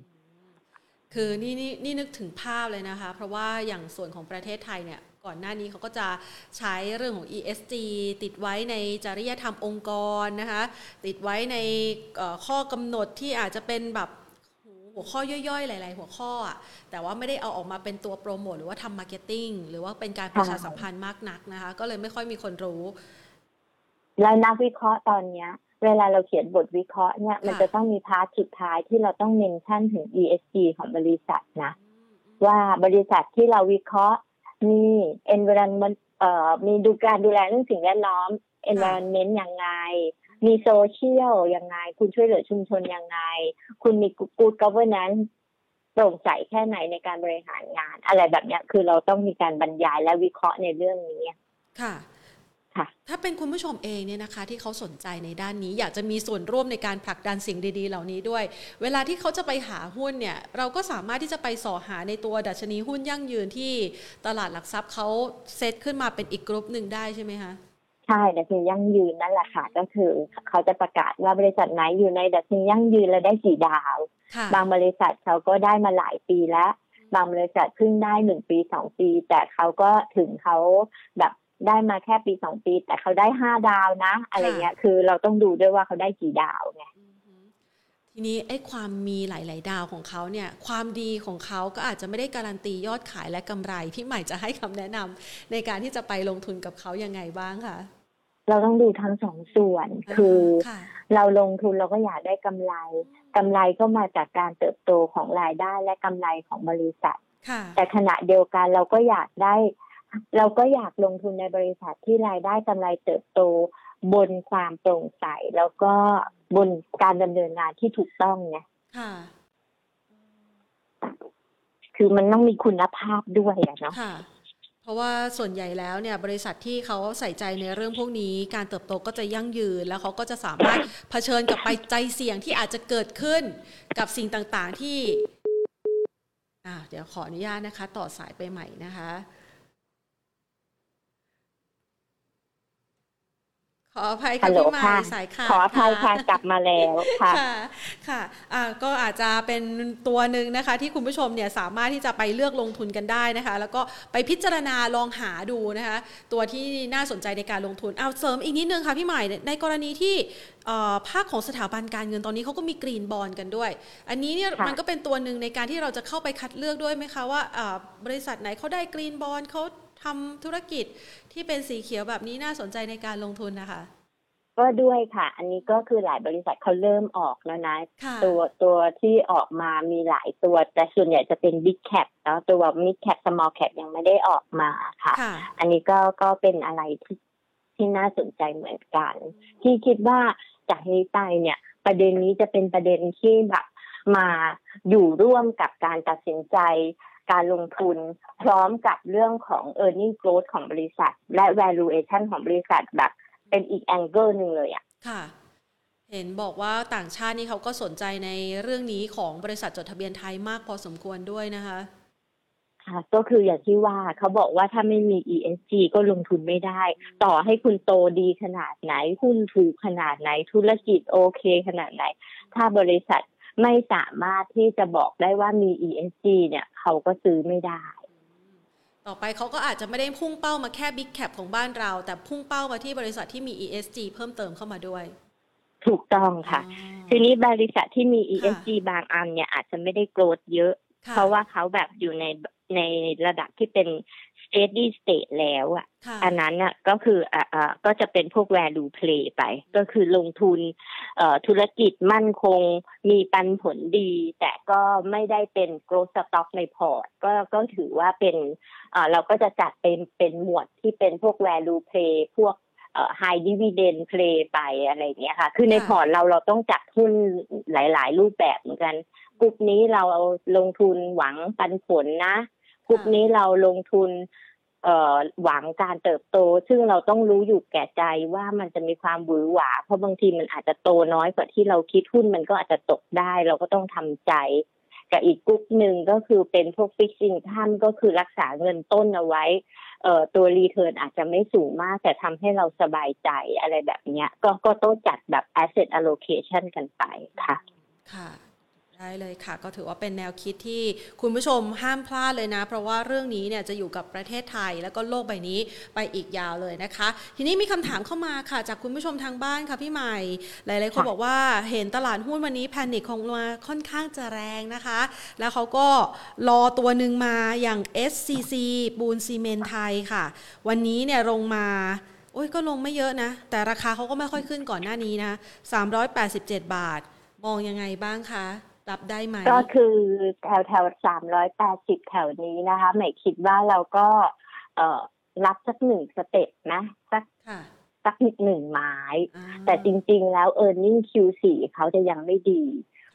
คือนี่นี่นี่นึกถึงภาพเลยนะคะ เพราะว่าอย่างส่วนของประเทศไทยเนี่ย ก่อนหน้านี้เขาก็จะใช้เรื่องของ ESG ติดไว้ในจริยธรรมองค์กรนะคะติดไว้ในเอ่อข้อกำหนดที่อาจจะเป็นแบบหัวข้อย่อยๆ หลาย ๆ หัวข้ออะแต่ว่าไม่ได้เอาออกมาเป็นตัวโปรโมทหรือว่าทำ marketing หรือว่าเป็นการประชาสัมพันธ์มากนักนะคะ ก็เลยไม่ค่อยมีคนรู้ แล้วนักวิเคราะห์ตอนเนี้ย เวลาเราเขียนบทวิเคราะห์เนี่ยมันจะต้องมี part สุดท้ายที่เราต้อง mention ถึง ESG ของบริษัทนะ ว่าบริษัทที่เราวิเคราะห์ มี environment เอ่อมีดูการดูแลเรื่องสิ่งแวดล้อม environment ยังไง มีโซเชียลยังไง คุณช่วยเหลือชุมชนยังไง คุณมี good governance โปร่งใสแค่ไหนในการบริหารงาน อะไรแบบนี้คือเราต้องมีการบรรยายและวิเคราะห์ในเรื่องนี้ค่ะ ถ้าเป็นคุณผู้ชมเองเนี่ยนะคะ ที่เขาสนใจในด้านนี้ อยากจะมีส่วนร่วมในการผลักดันสิ่งดี ๆ เหล่านี้ด้วย เวลาที่เขาจะไปหาหุ้นเนี่ยเราก็สามารถที่จะไปสอหาในตัวดัชนีหุ้นยั่งยืนที่ตลาดหลักทรัพย์เขาเซตขึ้นมาเป็นอีกกลุ่มหนึ่งได้ใช่ไหมคะใช่ดัชนียั่งยืนนั่นแหละค่ะ ก็คือเขาจะประกาศว่าบริษัทไหนอยู่ในดัชนียั่งยืนและได้กี่ดาวค่ะบางบริษัทเขาก็ได้มาหลายปีแล้ว บางบริษัทเพิ่งได้หนึ่งปีสองปี แต่เขาก็ถึงเขาแบบ ได้มาแค่ปีสองปี แต่เขาได้ห้าดาวนะ อะไรเงี้ยคือเราต้องดูด้วยว่าเขาได้กี่ดาวไงอือฮึทีนี้ไอ้ความมีหลาย ๆ ดาวของเขาเนี่ย ความดีของเขาก็อาจจะไม่ได้การันตียอดขายและกำไร พี่ใหม่จะให้คำแนะนำในการที่จะไปลงทุนกับเขายังไงบ้างคะเราต้องดูทั้งสองส่วนคือค่ะเราลงทุนเราก็อยากได้กำไรกำไรก็มาจากการเติบโตของรายได้และกำไรของบริษัทค่ะแต่ขณะเดียวกันเราก็อยากได้ เราก็อยากลงทุนในบริษัทที่รายได้กำไรเติบโต บนความโปร่งใส แล้วก็บนการดำเนินงานที่ถูกต้องไงค่ะ คือมันต้องมีคุณภาพด้วยอะเนาะค่ะ เพราะว่าส่วนใหญ่แล้วเนี่ย บริษัทที่เขาใส่ใจในเรื่องพวกนี้ การเติบโตก็จะยั่งยืน แล้วเขาก็จะสามารถเผชิญกับไปใจเสี่ยงที่อาจจะเกิดขึ้นกับสิ่งต่างๆที่ อ่าเดี๋ยวขออนุญาตนะคะ ต่อสายไปใหม่นะคะ ขออภัยฮัค่ะลโหลพี่ใหม่ค่ะสายค่ะขออภัยค่ะกลับมาแล้วค่ะค่ะค่ะอ่าก็อาจจะเป็นตัวหนึ่งนะคะ ที่คุณผู้ชมเนี่ยสามารถที่จะไปเลือกลงทุนกันได้นะคะ แล้วก็ไปพิจารณาลองหาดูนะคะ ตัวที่น่าสนใจในการลงทุนเอาเสริมอีกนิดนึงค่ะพี่ใหม่ในกรณีที่เอ่อภาคของสถาบันการเงินตอนนี้เขาก็มีกรีนบอลกันด้วย อันนี้เนี่ยค่ะมันก็เป็นตัวหนึ่งในการที่เราจะเข้าไปคัดเลือกด้วยไหมคะว่าอ่าบริษัทไหนเขาได้กรีนบอลเขาทำธุรกิจ ที่เป็นสีเขียวแบบนี้น่าสนใจในการลงทุนนะคะ ก็ด้วยค่ะ อันนี้ก็คือหลายบริษัทเขาเริ่มออกแล้วนะ ตัวตัวที่ออกมามีหลายตัว แต่ส่วนใหญ่จะเป็น Big Cap แล้วตัว Mid Cap Small Cap ยังไม่ได้ออกมาค่ะ อันนี้ก็ก็เป็นอะไรที่ที่น่าสนใจเหมือนกัน ที่คิดว่าจากนี้ไปเนี่ย ประเด็นนี้จะเป็นประเด็นที่แบบมาอยู่ร่วมกับการตัดสินใจ การลงทุน พร้อมกับเรื่องของ e a r n i n g growth ของบริษัท และ valuation ของบริษัทแบบเป็นอีกแองเกิลหนึ่งเลยอะค่ะ เห็นบอกว่าต่างชาตินี่เขาก็สนใจในเรื่องนี้ของบริษัทจดทะเบียนไทยมากพอสมควรด้วยนะคะค่ะก็คืออย่างที่ว่าเขาบอกว่าถ้าไม่มี ESG ก็ลงทุนไม่ได้ ต่อให้คุณโตดีขนาดไหน หุ้นถูกขนาดไหนธุรกิจโอเคขนาดไหน ถ้าบริษัท ไม่สามารถที่จะบอกได้ว่ามี ESG เนี่ยเขาก็ซื้อไม่ได้ ต่อไปเขาก็อาจจะไม่ได้พุ่งเป้ามาแค่ Big Cap ของบ้านเรา แต่พุ่งเป้ามาที่บริษัทที่มี ESG เพิ่มเติมเข้ามาด้วย ถูกต้องค่ะ ทีนี้บริษัทที่มี ESG บางอันเนี่ยอาจจะไม่ได้โกรธเยอะ เพราะว่าเขาแบบอยู่ในในระดับที่เป็น steady state แล้วอะอันนั้นอะก็คืออ่าก็จะเป็นพวก value play ไป ก็คือลงทุนเอ่อธุรกิจมั่นคงมีปันผลดี แต่ก็ไม่ได้เป็น growth stock ในพอร์ตก็ก็ถือว่าเป็นเอ่อเราก็จะจัดเป็นเป็นหมวดที่เป็นพวก value play พวกเอ่อ high dividend play ไปอะไรเงี้ยค่ะ คือในพอร์ตเราเราต้องจัดหุ้นหลาย ๆ รูปแบบเหมือนกันกลุ่มนี้เราเอาลงทุนหวังปันผลนะ กลุ่มนี้เราลงทุนหวังการเติบโต ซึ่งเราต้องรู้อยู่แก่ใจว่ามันจะมีความหวือหวา เพราะบางทีมันอาจจะโตน้อยกว่าที่เราคิดหุ้นมันก็อาจจะตกได้ เราก็ต้องทำใจ กับอีกกลุ่มหนึ่งก็คือเป็นพวก fixed income ก็คือรักษาเงินต้นเอาไว้เอ่อตัว return อาจจะไม่สูงมาก แต่ทำให้เราสบายใจอะไรแบบเนี้ย ก็ก็ต้องจัดแบบ asset allocation กันไปค่ะ ค่ะ ได้เลยค่ะ ก็ถือว่าเป็นแนวคิดที่คุณผู้ชมห้ามพลาดเลยนะ เพราะว่าเรื่องนี้เนี่ยจะอยู่กับประเทศไทยแล้วก็โลกใบนี้ไปอีกยาวเลยนะคะ ทีนี้มีคำถามเข้ามาค่ะ จากคุณผู้ชมทางบ้านค่ะพี่ใหม่ หลายๆคนบอกว่าเห็นตลาดหุ้นวันนี้แพนิคของมาค่อนข้างจะแรงนะคะ แล้วเขาก็รอตัวหนึ่งมาอย่าง SCC ปูนซีเมนไทยค่ะ วันนี้เนี่ยลงมาโอ้ยก็ลงไม่เยอะนะ แต่ราคาเขาก็ไม่ค่อยขึ้นก่อนหน้านี้นะ387 บาท มองยังไงบ้างคะ รับได้ไหมก็คือแถวแถวสามร้อยแปดสิบแถวนี้นะคะหมายคิดว่าเราก็เอ่อรับสักหนึ่งสเต็ปนะสักสักหนึ่งไม้ แต่จริง ๆ แล้ว e a r n i n g Q4 เขาจะยังไม่ดี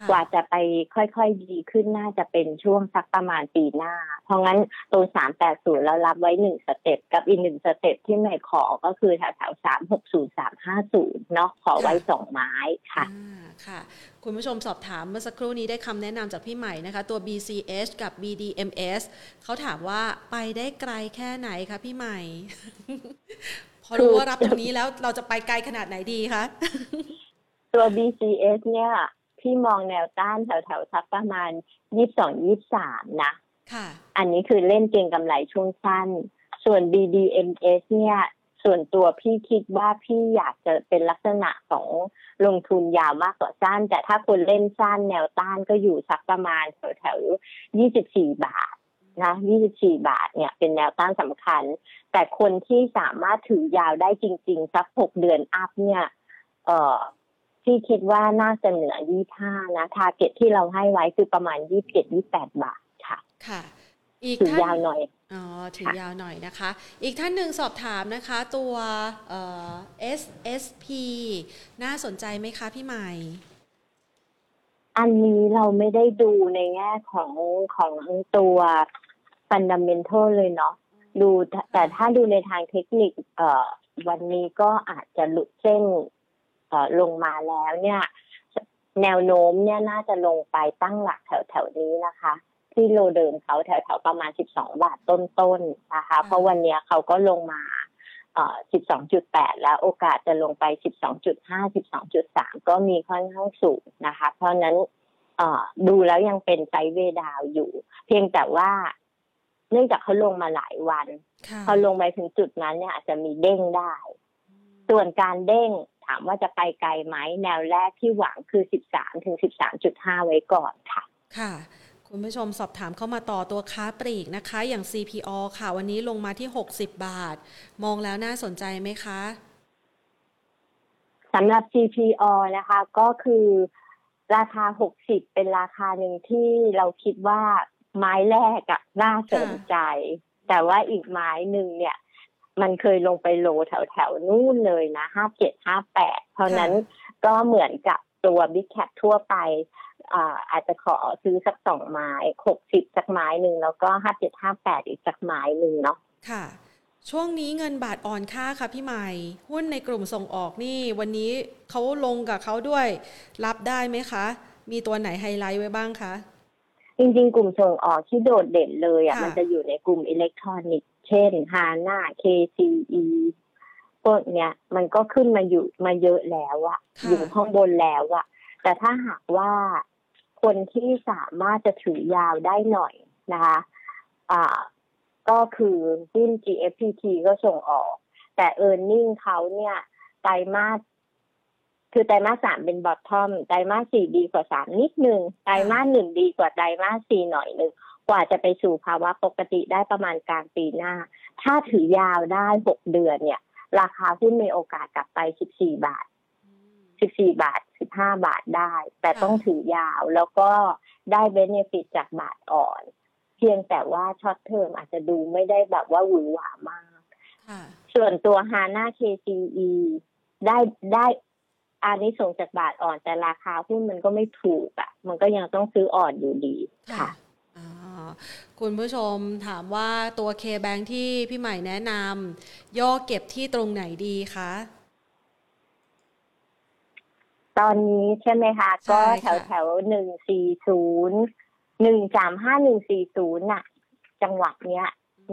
กว่าจะไปค่อยๆดีขึ้นน่าจะเป็นช่วงสักประมาณปีหน้า เพราะงั้นตรงสามแปดศูนย์เรารับไว้หนึ่ง step กับอีกหนึ่ง step ที่ไม่ขอก็คือแถวๆสามหกศูนย์สามห้าศูนย์เนาะขอไว้สองไม้ค่ะค่ะ คุณผู้ชมสอบถามเมื่อสักครู่นี้ได้คำแนะนำจากพี่ใหม่นะคะ ตัว BCH กับ BDMS เขาถามว่าไปได้ไกลแค่ไหนคะพี่ใหม่ พอรู้ว่ารับตรงนี้แล้วเราจะไปไกลขนาดไหนดีคะตัว BCS เนี่ย พี่มองแนวต้านแถวๆสักประมาณยี่สิบสองยี่สามนะค่ะอันนี้คือเล่นเก่งกำไรช่วงสั้น ส่วน BDMs เนี่ย ส่วนตัวพี่คิดว่าพี่อยากจะเป็นลักษณะของลงทุนยาวมากกว่าสั้น แต่ถ้าคนเล่นสั้นแนวต้านก็อยู่สักประมาณแถวๆยี่สิบสี่บาทนะยี่สิบสี่บาทเนี่ยเป็นแนวต้านสำคัญ แต่คนที่สามารถถือยาวได้จริง ๆ สักหกเดือนอัพเนี่ย เอ่อ ที่คิดว่าน่าจะเหนือยี่ห้านะ target ที่เราให้ไว้คือประมาณยี่สิบเจ็ดยี่แปดบาทค่ะ ค่ะ อีกถือยาวหน่อยอ๋อถือยาวหน่อยนะคะ อีกท่านหนึ่งสอบถามนะคะตัวเอ่อ SSP น่าสนใจไหมคะพี่ใหม่ อันนี้เราไม่ได้ดูในแง่ของของตัว fundamental เลยเนาะดูแต่ถ้าดูในทางเทคนิคเอ่อวันนี้ก็อาจจะหลุดเส้น ลงมาแล้วเนี่ยแนวโน้มเนี่ยน่าจะลงไปตั้งหลักแถวแถวนี้นะคะ ที่โลเดิมเขาแถวแถวประมาณ 12 บาทต้นๆนะคะ เพราะวันนี้เขาก็ลงมาเอ่อ12.8 แล้วโอกาสจะลงไป 12.5 12.3 ก็มีค่อนข้างสูงนะคะ เพราะนั้นเอ่อดูแล้วยังเป็นไซเวดาวอยู่ เพียงแต่ว่าเนื่องจากเขาลงมาหลายวันพอลงไปถึงจุดนั้นเนี่ยอาจจะมีเด้งได้ ส่วนการเด้งามว่าจะไปไกลไหมแนวแรกที่หวังคือ 13 ถึง 13.5 ไว้ก่อนค่ะ ค่ะคุณผู้ชมสอบถามเข้ามาต่อตัวค้าปลีกนะคะ อย่าง CPO ค่ะ วันนี้ลงมาที่ 60 บาท มองแล้วน่าสนใจไหมคะสำหรับ CPO นะคะ ก็คือราคา 60 เป็นราคาหนึ่งที่เราคิดว่าไม้แรกอะน่าสนใจ แต่ว่าอีกไม้หนึ่งเนี่ย มันเคยลงไปโลแถวแถวนู่นเลยนะ57 58เพราะนั้นก็เหมือนกับตัว Big Cap ทั่วไปอาอาจจะขอซื้อสักสองไม้หกสิบสักไม้หนึ่งแล้วก็ห้าเจ็ดห้าแปดอีกสักไม้หนึ่งเนาะค่ะ ช่วงนี้เงินบาทอ่อนค่าค่ะพี่ใหม่ หุ้นในกลุ่มส่งออกนี่ วันนี้เขาลงกับเขาด้วย รับได้ไหมคะ มีตัวไหนไฮไลท์ไว้บ้างคะจริงๆ กลุ่มส่งออกที่โดดเด่นเลยอะมันจะอยู่ในกลุ่มอิเล็กทรอนิกส์ เช่นฮาน่า KCE พวกเนี้ย มันก็ขึ้นมาอยู่มาเยอะแล้วอะอยู่ข้างบนแล้วอะแต่ถ้าหากว่าคนที่สามารถจะถือยาวได้หน่อยนะคะอ่าก็คือหุ้น GFPT ก็ส่งออก แต่ e a r n i n g เขาเนี่ยไตรมาสคือไตรมาสสามเป็นบอททอมไตรมาสสี่ดีกว่าสามนิดนึงไตรมาสหนึ่งดีกว่าไตรมาสสี่หน่อยหนึ่ง กว่าจะไปสู่ภาวะปกติได้ประมาณกลางปีหน้า ถ้าถือยาวได้หกเดือนเนี่ย ราคาหุ้นมีโอกาสกลับไปสิบสี่บาทสิบสี่บาทสิบห้าบาทได้ แต่ต้องถือยาวแล้วก็ได้ benefit จากบาทอ่อน เพียงแต่ว่า short term อาจจะดูไม่ได้แบบว่าหวือหวามากส่วนตัว HANA KCE ได้ได้อานิสงส์จากบาทอ่อนแต่ราคาหุ้นมันก็ไม่ถูกอะ่ะ มันก็ยังต้องซื้ออ่อนอยู่ดีค่ะ คุณผู้ชมถามว่าตัว KBANK ที่พี่ใหม่แนะนำย่อเก็บที่ตรงไหนดีคะ ตอนนี้ใช่ไหมคะ ก็แถวแถวหนึ่งสี่ศูนย์หนึ่งสามห้าหนึ่งสี่ศูนย์น่ะ จังหวัดเนี้ย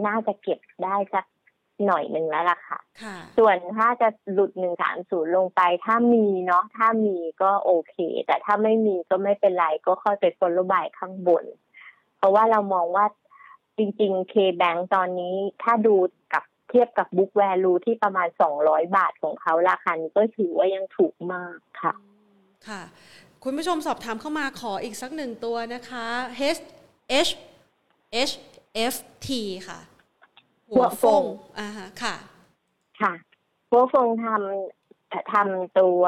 น่าจะเก็บได้สักหน่อยหนึ่งแล้วล่ะค่ะ ส่วนถ้าจะหลุดหนึ่งสามศูนย์ลงไป ถ้ามีเนาะ ถ้ามีก็โอเค แต่ถ้าไม่มีก็ไม่เป็นไร ก็ค่อยไปคนละบายข้างบน เพราะว่าเรามองว่าจริงๆ K-Bank ตอนนี้ถ้าดูกับเทียบกับ Book Value ที่ประมาณสองร้อยบาทของเขาราคานี้ก็ถือว่ายังถูกมากค่ะ ค่ะ คุณผู้ชมสอบถามเข้ามาขออีกสักหนึ่งตัวนะคะ H H H F T ค่ะหัวฟงอ่าค่ะ ค่ะหัวฟงทำทำตัว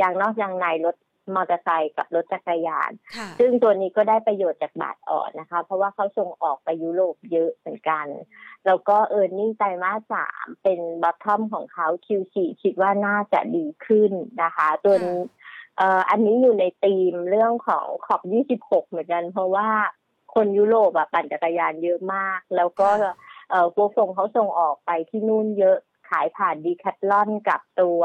ยางนอกยางในรถ มอเตอร์ไซค์กับรถจักรยาน ซึ่งตัวนี้ก็ได้ประโยชน์จากบาทอ่อนนะคะ เพราะว่าเขาส่งออกไปยุโรปเยอะเหมือนกัน แล้วก็เออร์เน็งไตรมาสสามเป็นบัตทอมของเขา Q4 คิดว่าน่าจะดีขึ้นนะคะ ตัวนี้เอ่ออันนี้อยู่ในธีมเรื่องของ COP 26 เหมือนกัน เพราะว่าคนยุโรปอะปั่นจักรยานเยอะมาก แล้วก็เอ่อพวกส่งเขาส่งออกไปที่นู่นเยอะ ขายผ่าน Decathlon กับตัว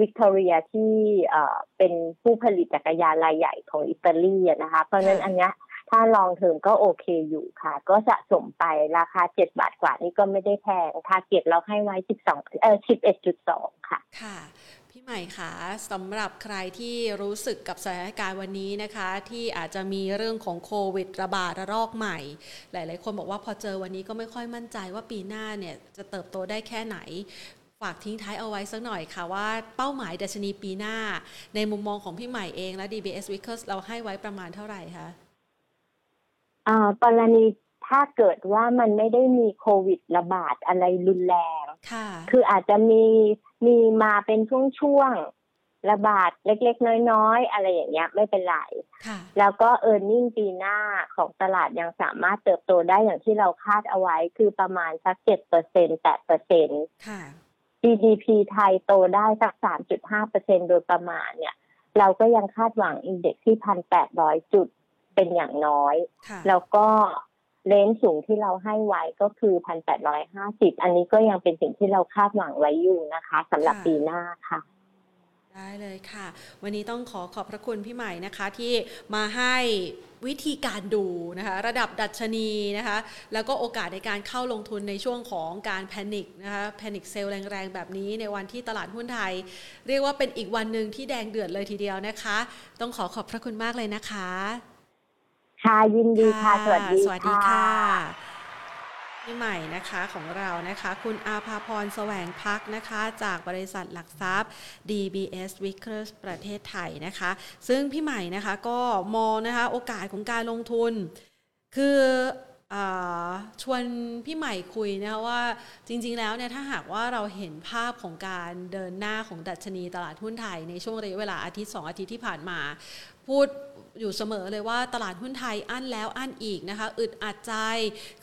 Vittoria ที่เอ่อเป็นผู้ผลิตจักรยานรายใหญ่ของอิตาลีนะคะ เพราะฉะนั้นอันนี้ถ้า long term ก็โอเคอยู่ค่ะ ก็สะสมไปราคาเจ็ดบาทกว่านี่ก็ไม่ได้แพง target เราให้ไว้สิบสองเออสิบเอ็ดจุดสองค่ะ ค่ะ พี่ใหม่คะสำหรับใครที่รู้สึกกับสถานการณ์วันนี้นะคะ ที่อาจจะมีเรื่องของโควิดระบาดระลอกใหม่ หลาย ๆ คนบอกว่าพอเจอวันนี้ก็ไม่ค่อยมั่นใจว่าปีหน้าเนี่ยจะเติบโตได้แค่ไหนฝากทิ้งท้ายเอาไว้สักหน่อยค่ะว่าเป้าหมายดัชนีปีหน้า ในมุมมองของพี่ใหม่เองและ DBS Vickers เราให้ไว้ประมาณเท่าไหร่คะอ่ากรณีถ้าเกิดว่ามันไม่ได้มีโควิดระบาดอะไรรุนแรง คืออาจจะมี มีมาเป็นช่วงๆระบาดเล็กๆ น้อยๆ อะไรอย่างเงี้ยไม่เป็นไร แล้วก็เออร์เน็งปีหน้าของตลาดยังสามารถเติบโตได้อย่างที่เราคาดเอาไว้คือประมาณสักเจ็ดเปอร์เซ็นแปดเปอร์เซ็นต์ GDP ไทยโตได้สักสามจุดห้าเปอร์เซ็นโดยประมาณเนี่ย เราก็ยังคาดหวังอินเด็กซ์ที่พันแปดร้อยจุดเป็นอย่างน้อย แล้วก็ เลนสูงที่เราให้ไว้ก็คือพันแปดร้อยห้าสิบอันนี้ก็ยังเป็นสิ่งที่เราคาดหวังไว้อยู่นะคะสำหรับปีหน้าค่ะได้เลยค่ะ วันนี้ต้องขอขอบพระคุณพี่ใหม่นะคะที่มาให้วิธีการดูนะคะระดับดัชนีนะคะแล้วก็โอกาสในการเข้าลงทุนในช่วงของการแพนิคนะคะแพนิคเซลแรงๆ แบบนี้ในวันที่ตลาดหุ้นไทย เรียกว่าเป็นอีกวันหนึ่งที่แดงเดือดเลยทีเดียวนะคะ ต้องขอขอบพระคุณมากเลยนะคะ ค่ะยินดีค่ะ สวัสดีสวัสดีค่ะพี่ใหม่นะคะของเรานะคะ คุณอาภาพรแสวงพักนะคะ จากบริษัทหลักทรัพย์ DBS Vickers ประเทศไทยนะคะ ซึ่งพี่ใหม่นะคะก็มองนะคะโอกาสของการลงทุน คือ ชวนพี่ใหม่คุยนะคะว่าจริงๆแล้วเนี่ยถ้าหากว่าเราเห็นภาพของการเดินหน้าของดัชนีตลาดหุ้นไทย ในช่วงระยะเวลาอาทิตย์ 2 อาทิตย์ที่ผ่านมา พูดอยู่เสมอเลยว่าตลาดหุ้นไทยอั้นแล้วอั้นอีกนะคะ อึดอัดใจ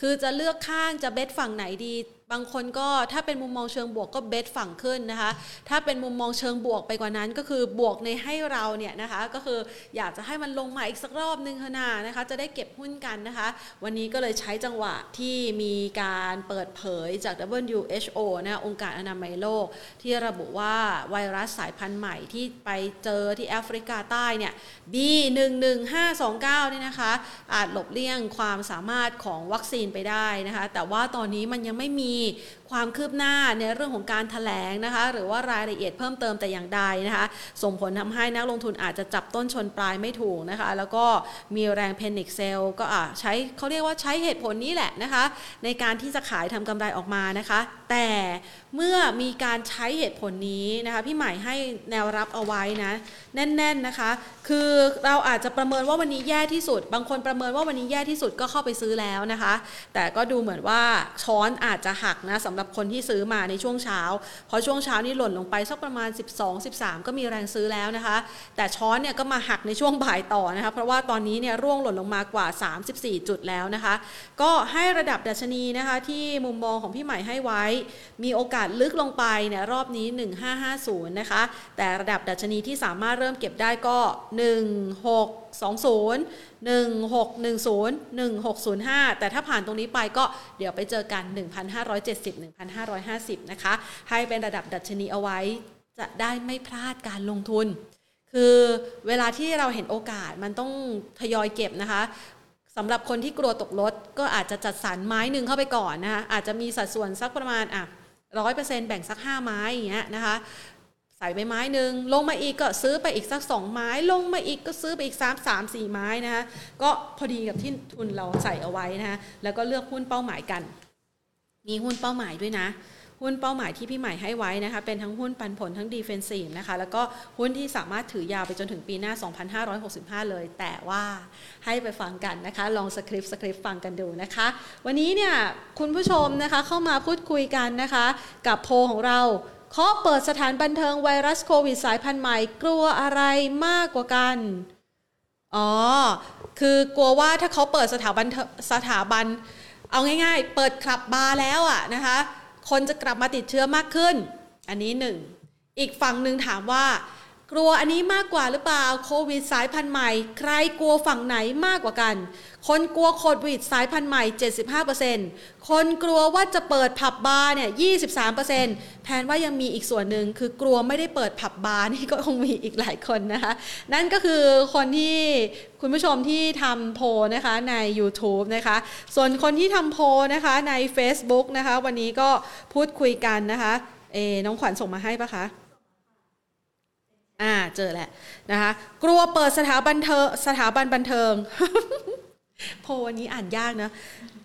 คือจะเลือกข้างจะเบสฝั่งไหนดี บางคนก็ถ้าเป็นมุมมองเชิงบวกก็เบสฝั่งขึ้นนะคะ ถ้าเป็นมุมมองเชิงบวกไปกว่านั้น ก็คือบวกในให้เราเนี่ยนะคะก็คืออยากจะให้มันลงมาอีกสักรอบนึงค่ะนานะคะ จะได้เก็บหุ้นกันนะคะ วันนี้ก็เลยใช้จังหวะที่มีการเปิดเผยจาก WHO นะองค์การอนามัยโลก ที่ระบุว่าไวรัสสายพันธุ์ใหม่ที่ไปเจอที่แอฟริกาใต้เนี่ย B11529 เนี่ยนะคะ อาจหลบเลี่ยงความสามารถของวัคซีนไปได้นะคะ แต่ว่าตอนนี้มันยังไม่มี ali ความคืบหน้าในเรื่องของการถแถลงนะคะ หรือว่ารายละเอียดเพิ่มเติมแต่อย่างใดนะคะ ส่งผลทำให้นักลงทุนอาจจะจับต้นชนปลายไม่ถูกนะคะ แล้วก็มีแรงเพนิกเซลก็อาใช้เขาเรียกว่าใช้เหตุผลนี้แหละนะคะ ในการที่จะขายทำกำไรออกมานะคะ แต่เมื่อมีการใช้เหตุผลนี้นะคะพี่ใหม่ให้แนวรับเอาไว้นะ แน่น ๆนะคะ คือเราอาจจะประเมินว่าวันนี้แย่ที่สุด บางคนประเมินว่าวันนี้แย่ที่สุดก็เข้าไปซื้อแล้วนะคะ แต่ก็ดูเหมือนว่าช้อนอาจจะหักนะสำหรับคนที่ซื้อมาในช่วงเช้า เพราะช่วงเช้านี่หล่นลงไปสักประมาณ 12-13 ก็มีแรงซื้อแล้วนะคะ แต่ช้อนเนี่ยก็มาหักในช่วงบ่ายต่อนะคะ เพราะว่าตอนนี้เนี่ยร่วงหล่นลงมากว่า 34 จุดแล้วนะคะ ก็ให้ระดับดัชนีนะคะที่มุมมองของพี่ใหม่ให้ไว้ มีโอกาสลึกลงไปเนี่ยรอบนี้ 1550 นะคะ แต่ระดับดัชนีที่สามารถเริ่มเก็บได้ก็1620 1610 1605 แต่ถ้าผ่านตรงนี้ไปก็เดี๋ยวไปเจอกัน 1,570 1,550 นะคะ ให้เป็นระดับดัชนีเอาไว้ จะได้ไม่พลาดการลงทุน คือเวลาที่เราเห็นโอกาสมันต้องทยอยเก็บนะคะสำหรับคนที่กลัวตกรถก็อาจจะจัดสรรไม้หนึ่งเข้าไปก่อนนะคะอาจจะมีสัดส่วนสักประมาณอะร้อยเปอร์เซ็นต์แบ่งสักห้าไม้อย่างเงี้ยนะคะ ใส่ไปไม้หนึ่งลงมาอีกก็ซื้อไปอีกสักสองไม้ ลงมาอีกก็ซื้อไปอีกสามสามสี่ไม้นะคะก็พอดีกับที่ทุนเราใส่เอาไว้นะคะแล้วก็เลือกหุ้นเป้าหมายกัน มีหุ้นเป้าหมายด้วยนะหุ้นเป้าหมายที่พี่ใหม่ให้ไว้นะคะ เป็นทั้งหุ้นปันผลทั้งดีเฟนซีฟนะคะ แล้วก็หุ้นที่สามารถถือยาวไปจนถึงปีหน้า 2565 เลย แต่ว่าให้ไปฟังกันนะคะ ลองสคริปต์สคริปต์ฟังกันดูนะคะ วันนี้เนี่ยคุณผู้ชมนะคะเข้ามาพูดคุยกันนะคะ กับโพของเรา เคาะเปิดสถานบันเทิงไวรัสโควิดสายพันธุ์ใหม่ กลัวอะไรมากกว่ากัน อ๋อ คือกลัวว่าถ้าเขาเปิดสถาบันสถาบัน เอาง่าย ๆ เปิดคลับบาร์แล้วอะนะคะ คนจะกลับมาติดเชื้อมากขึ้น อันนี้หนึ่ง อีกฝั่งหนึ่งถามว่า กลัวอันนี้มากกว่าหรือเปล่าโควิดสายพันธุ์ใหม่ ใครกลัวฝั่งไหนมากกว่ากัน คนกลัวโควิดสายพันธุ์ใหม่ 75%คนกลัวว่าจะเปิดผับบาร์เนี่ย 23%แทนว่ายังมีอีกส่วนหนึ่งคือกลัวไม่ได้เปิดผับบาร์นี่ก็คงมีอีกหลายคนนะคะนั่นก็คือคนที่คุณผู้ชมที่ทำโพนะคะใน YouTube นะคะ ส่วนคนที่ทำโพนะคะใน Facebook นะคะ วันนี้ก็พูดคุยกันนะคะเอน้องขวัญส่งมาให้ปะคะ อ่าเจอแหละนะคะกลัวเปิดสถาบันเทิงสถาบันบันเทิงโพวันนี้อ่านยากนะ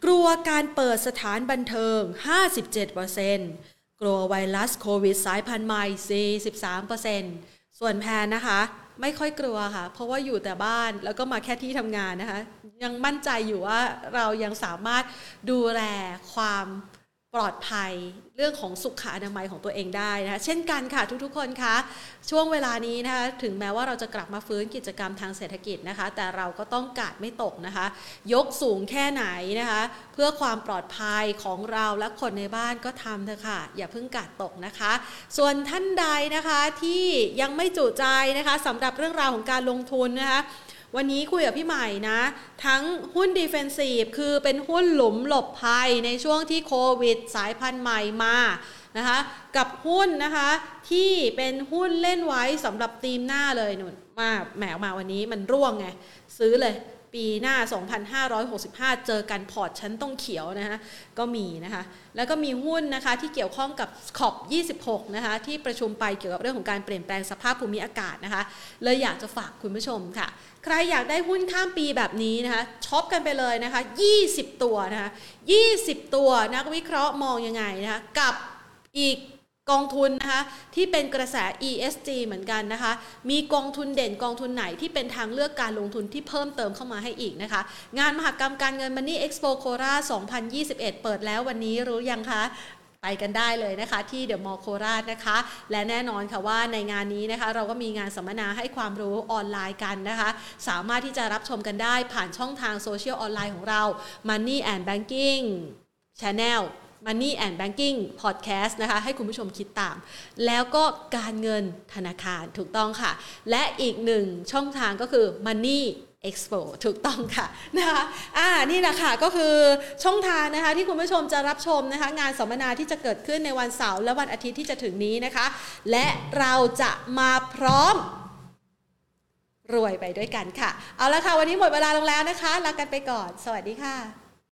กลัวการเปิดสถานบันเทิง 57%กลัวไวรัสโควิดสายพันธุ์ใหม่ 43%ส่วนแพนนะคะ ไม่ค่อยกลัวค่ะ เพราะว่าอยู่แต่บ้านแล้วก็มาแค่ที่ทำงานนะคะ ยังมั่นใจอยู่ว่าเรายังสามารถดูแลความ ปลอดภัยเรื่องของสุขอนามัยของตัวเองได้นะคะเช่นกันค่ะทุกๆคนคะช่วงเวลานี้นะคะถึงแม้ว่าเราจะกลับมาฟื้นกิจกรรมทางเศรษฐกิจนะคะ แต่เราก็ต้องกาดไม่ตกนะคะ ยกสูงแค่ไหนนะคะ เพื่อความปลอดภัยของเราและคนในบ้านก็ทำเถอะค่ะ อย่าเพิ่งกาดตกนะคะ ส่วนท่านใดนะคะที่ยังไม่จุใจนะคะสำหรับเรื่องราวของการลงทุนนะคะ วันนี้คุยกับพี่ใหม่นะ ทั้งหุ้นดีเฟนซีฟคือเป็นหุ้นหลุมหลบภัยในช่วงที่โควิด สายพันธุ์ใหม่มานะคะกับหุ้นนะคะที่เป็นหุ้นเล่นไว้สำหรับธีมหน้าเลยหนุนมาแหมมาวันนี้มันร่วงไง ซื้อเลยปีหน้า 2565 เจอกันพอร์ตชั้นต้องเขียวนะคะก็มีนะคะ แล้วก็มีหุ้นนะคะที่เกี่ยวข้องกับขอบ 26 นะคะ ที่ประชุมไปเกี่ยวกับเรื่องของการเปลี่ยนแปลงสภาพภูมิอากาศนะคะ เลยอยากจะฝากคุณผู้ชมค่ะ ใครอยากได้หุ้นข้ามปีแบบนี้นะคะช็อปกันไปเลยนะคะ 20 ตัวนะคะ20 ตัวนักวิเคราะห์มองยังไงนะคะกับอีกกองทุนนะคะที่เป็นกระแส ESG เหมือนกันนะคะ มีกองทุนเด่นกองทุนไหนที่เป็นทางเลือกการลงทุนที่เพิ่มเติมเข้ามาให้อีกนะคะ งานมหกรรมการเงิน Money Expo โคราช2021 เปิดแล้ววันนี้รู้ยังคะ ไปกันได้เลยนะคะ ที่เดอะมอลล์โคราชนะคะ และแน่นอนค่ะว่าในงานนี้นะคะ เราก็มีงานสัมมนาให้ความรู้ออนไลน์กันนะคะ สามารถที่จะรับชมกันได้ผ่านช่องทางโซเชียลออนไลน์ของเรา Money and Banking Channel Money and Banking Podcast นะคะ ให้คุณผู้ชมคิดตาม แล้วก็การเงินธนาคารถูกต้องค่ะ และอีกหนึ่งช่องทางก็คือ Money Expo ถูกต้องค่ะนะคะอ่านี่แหละค่ะก็คือช่องทางนะคะที่คุณผู้ชมจะรับชมนะคะงานสัมมนาที่จะเกิดขึ้นในวันเสาร์และวันอาทิตย์ที่จะถึงนี้นะคะ และเราจะมาพร้อมรวยไปด้วยกันค่ะ เอาละค่ะ วันนี้หมดเวลาลงแล้วนะคะ ลากันไปก่อน สวัสดีค่ะ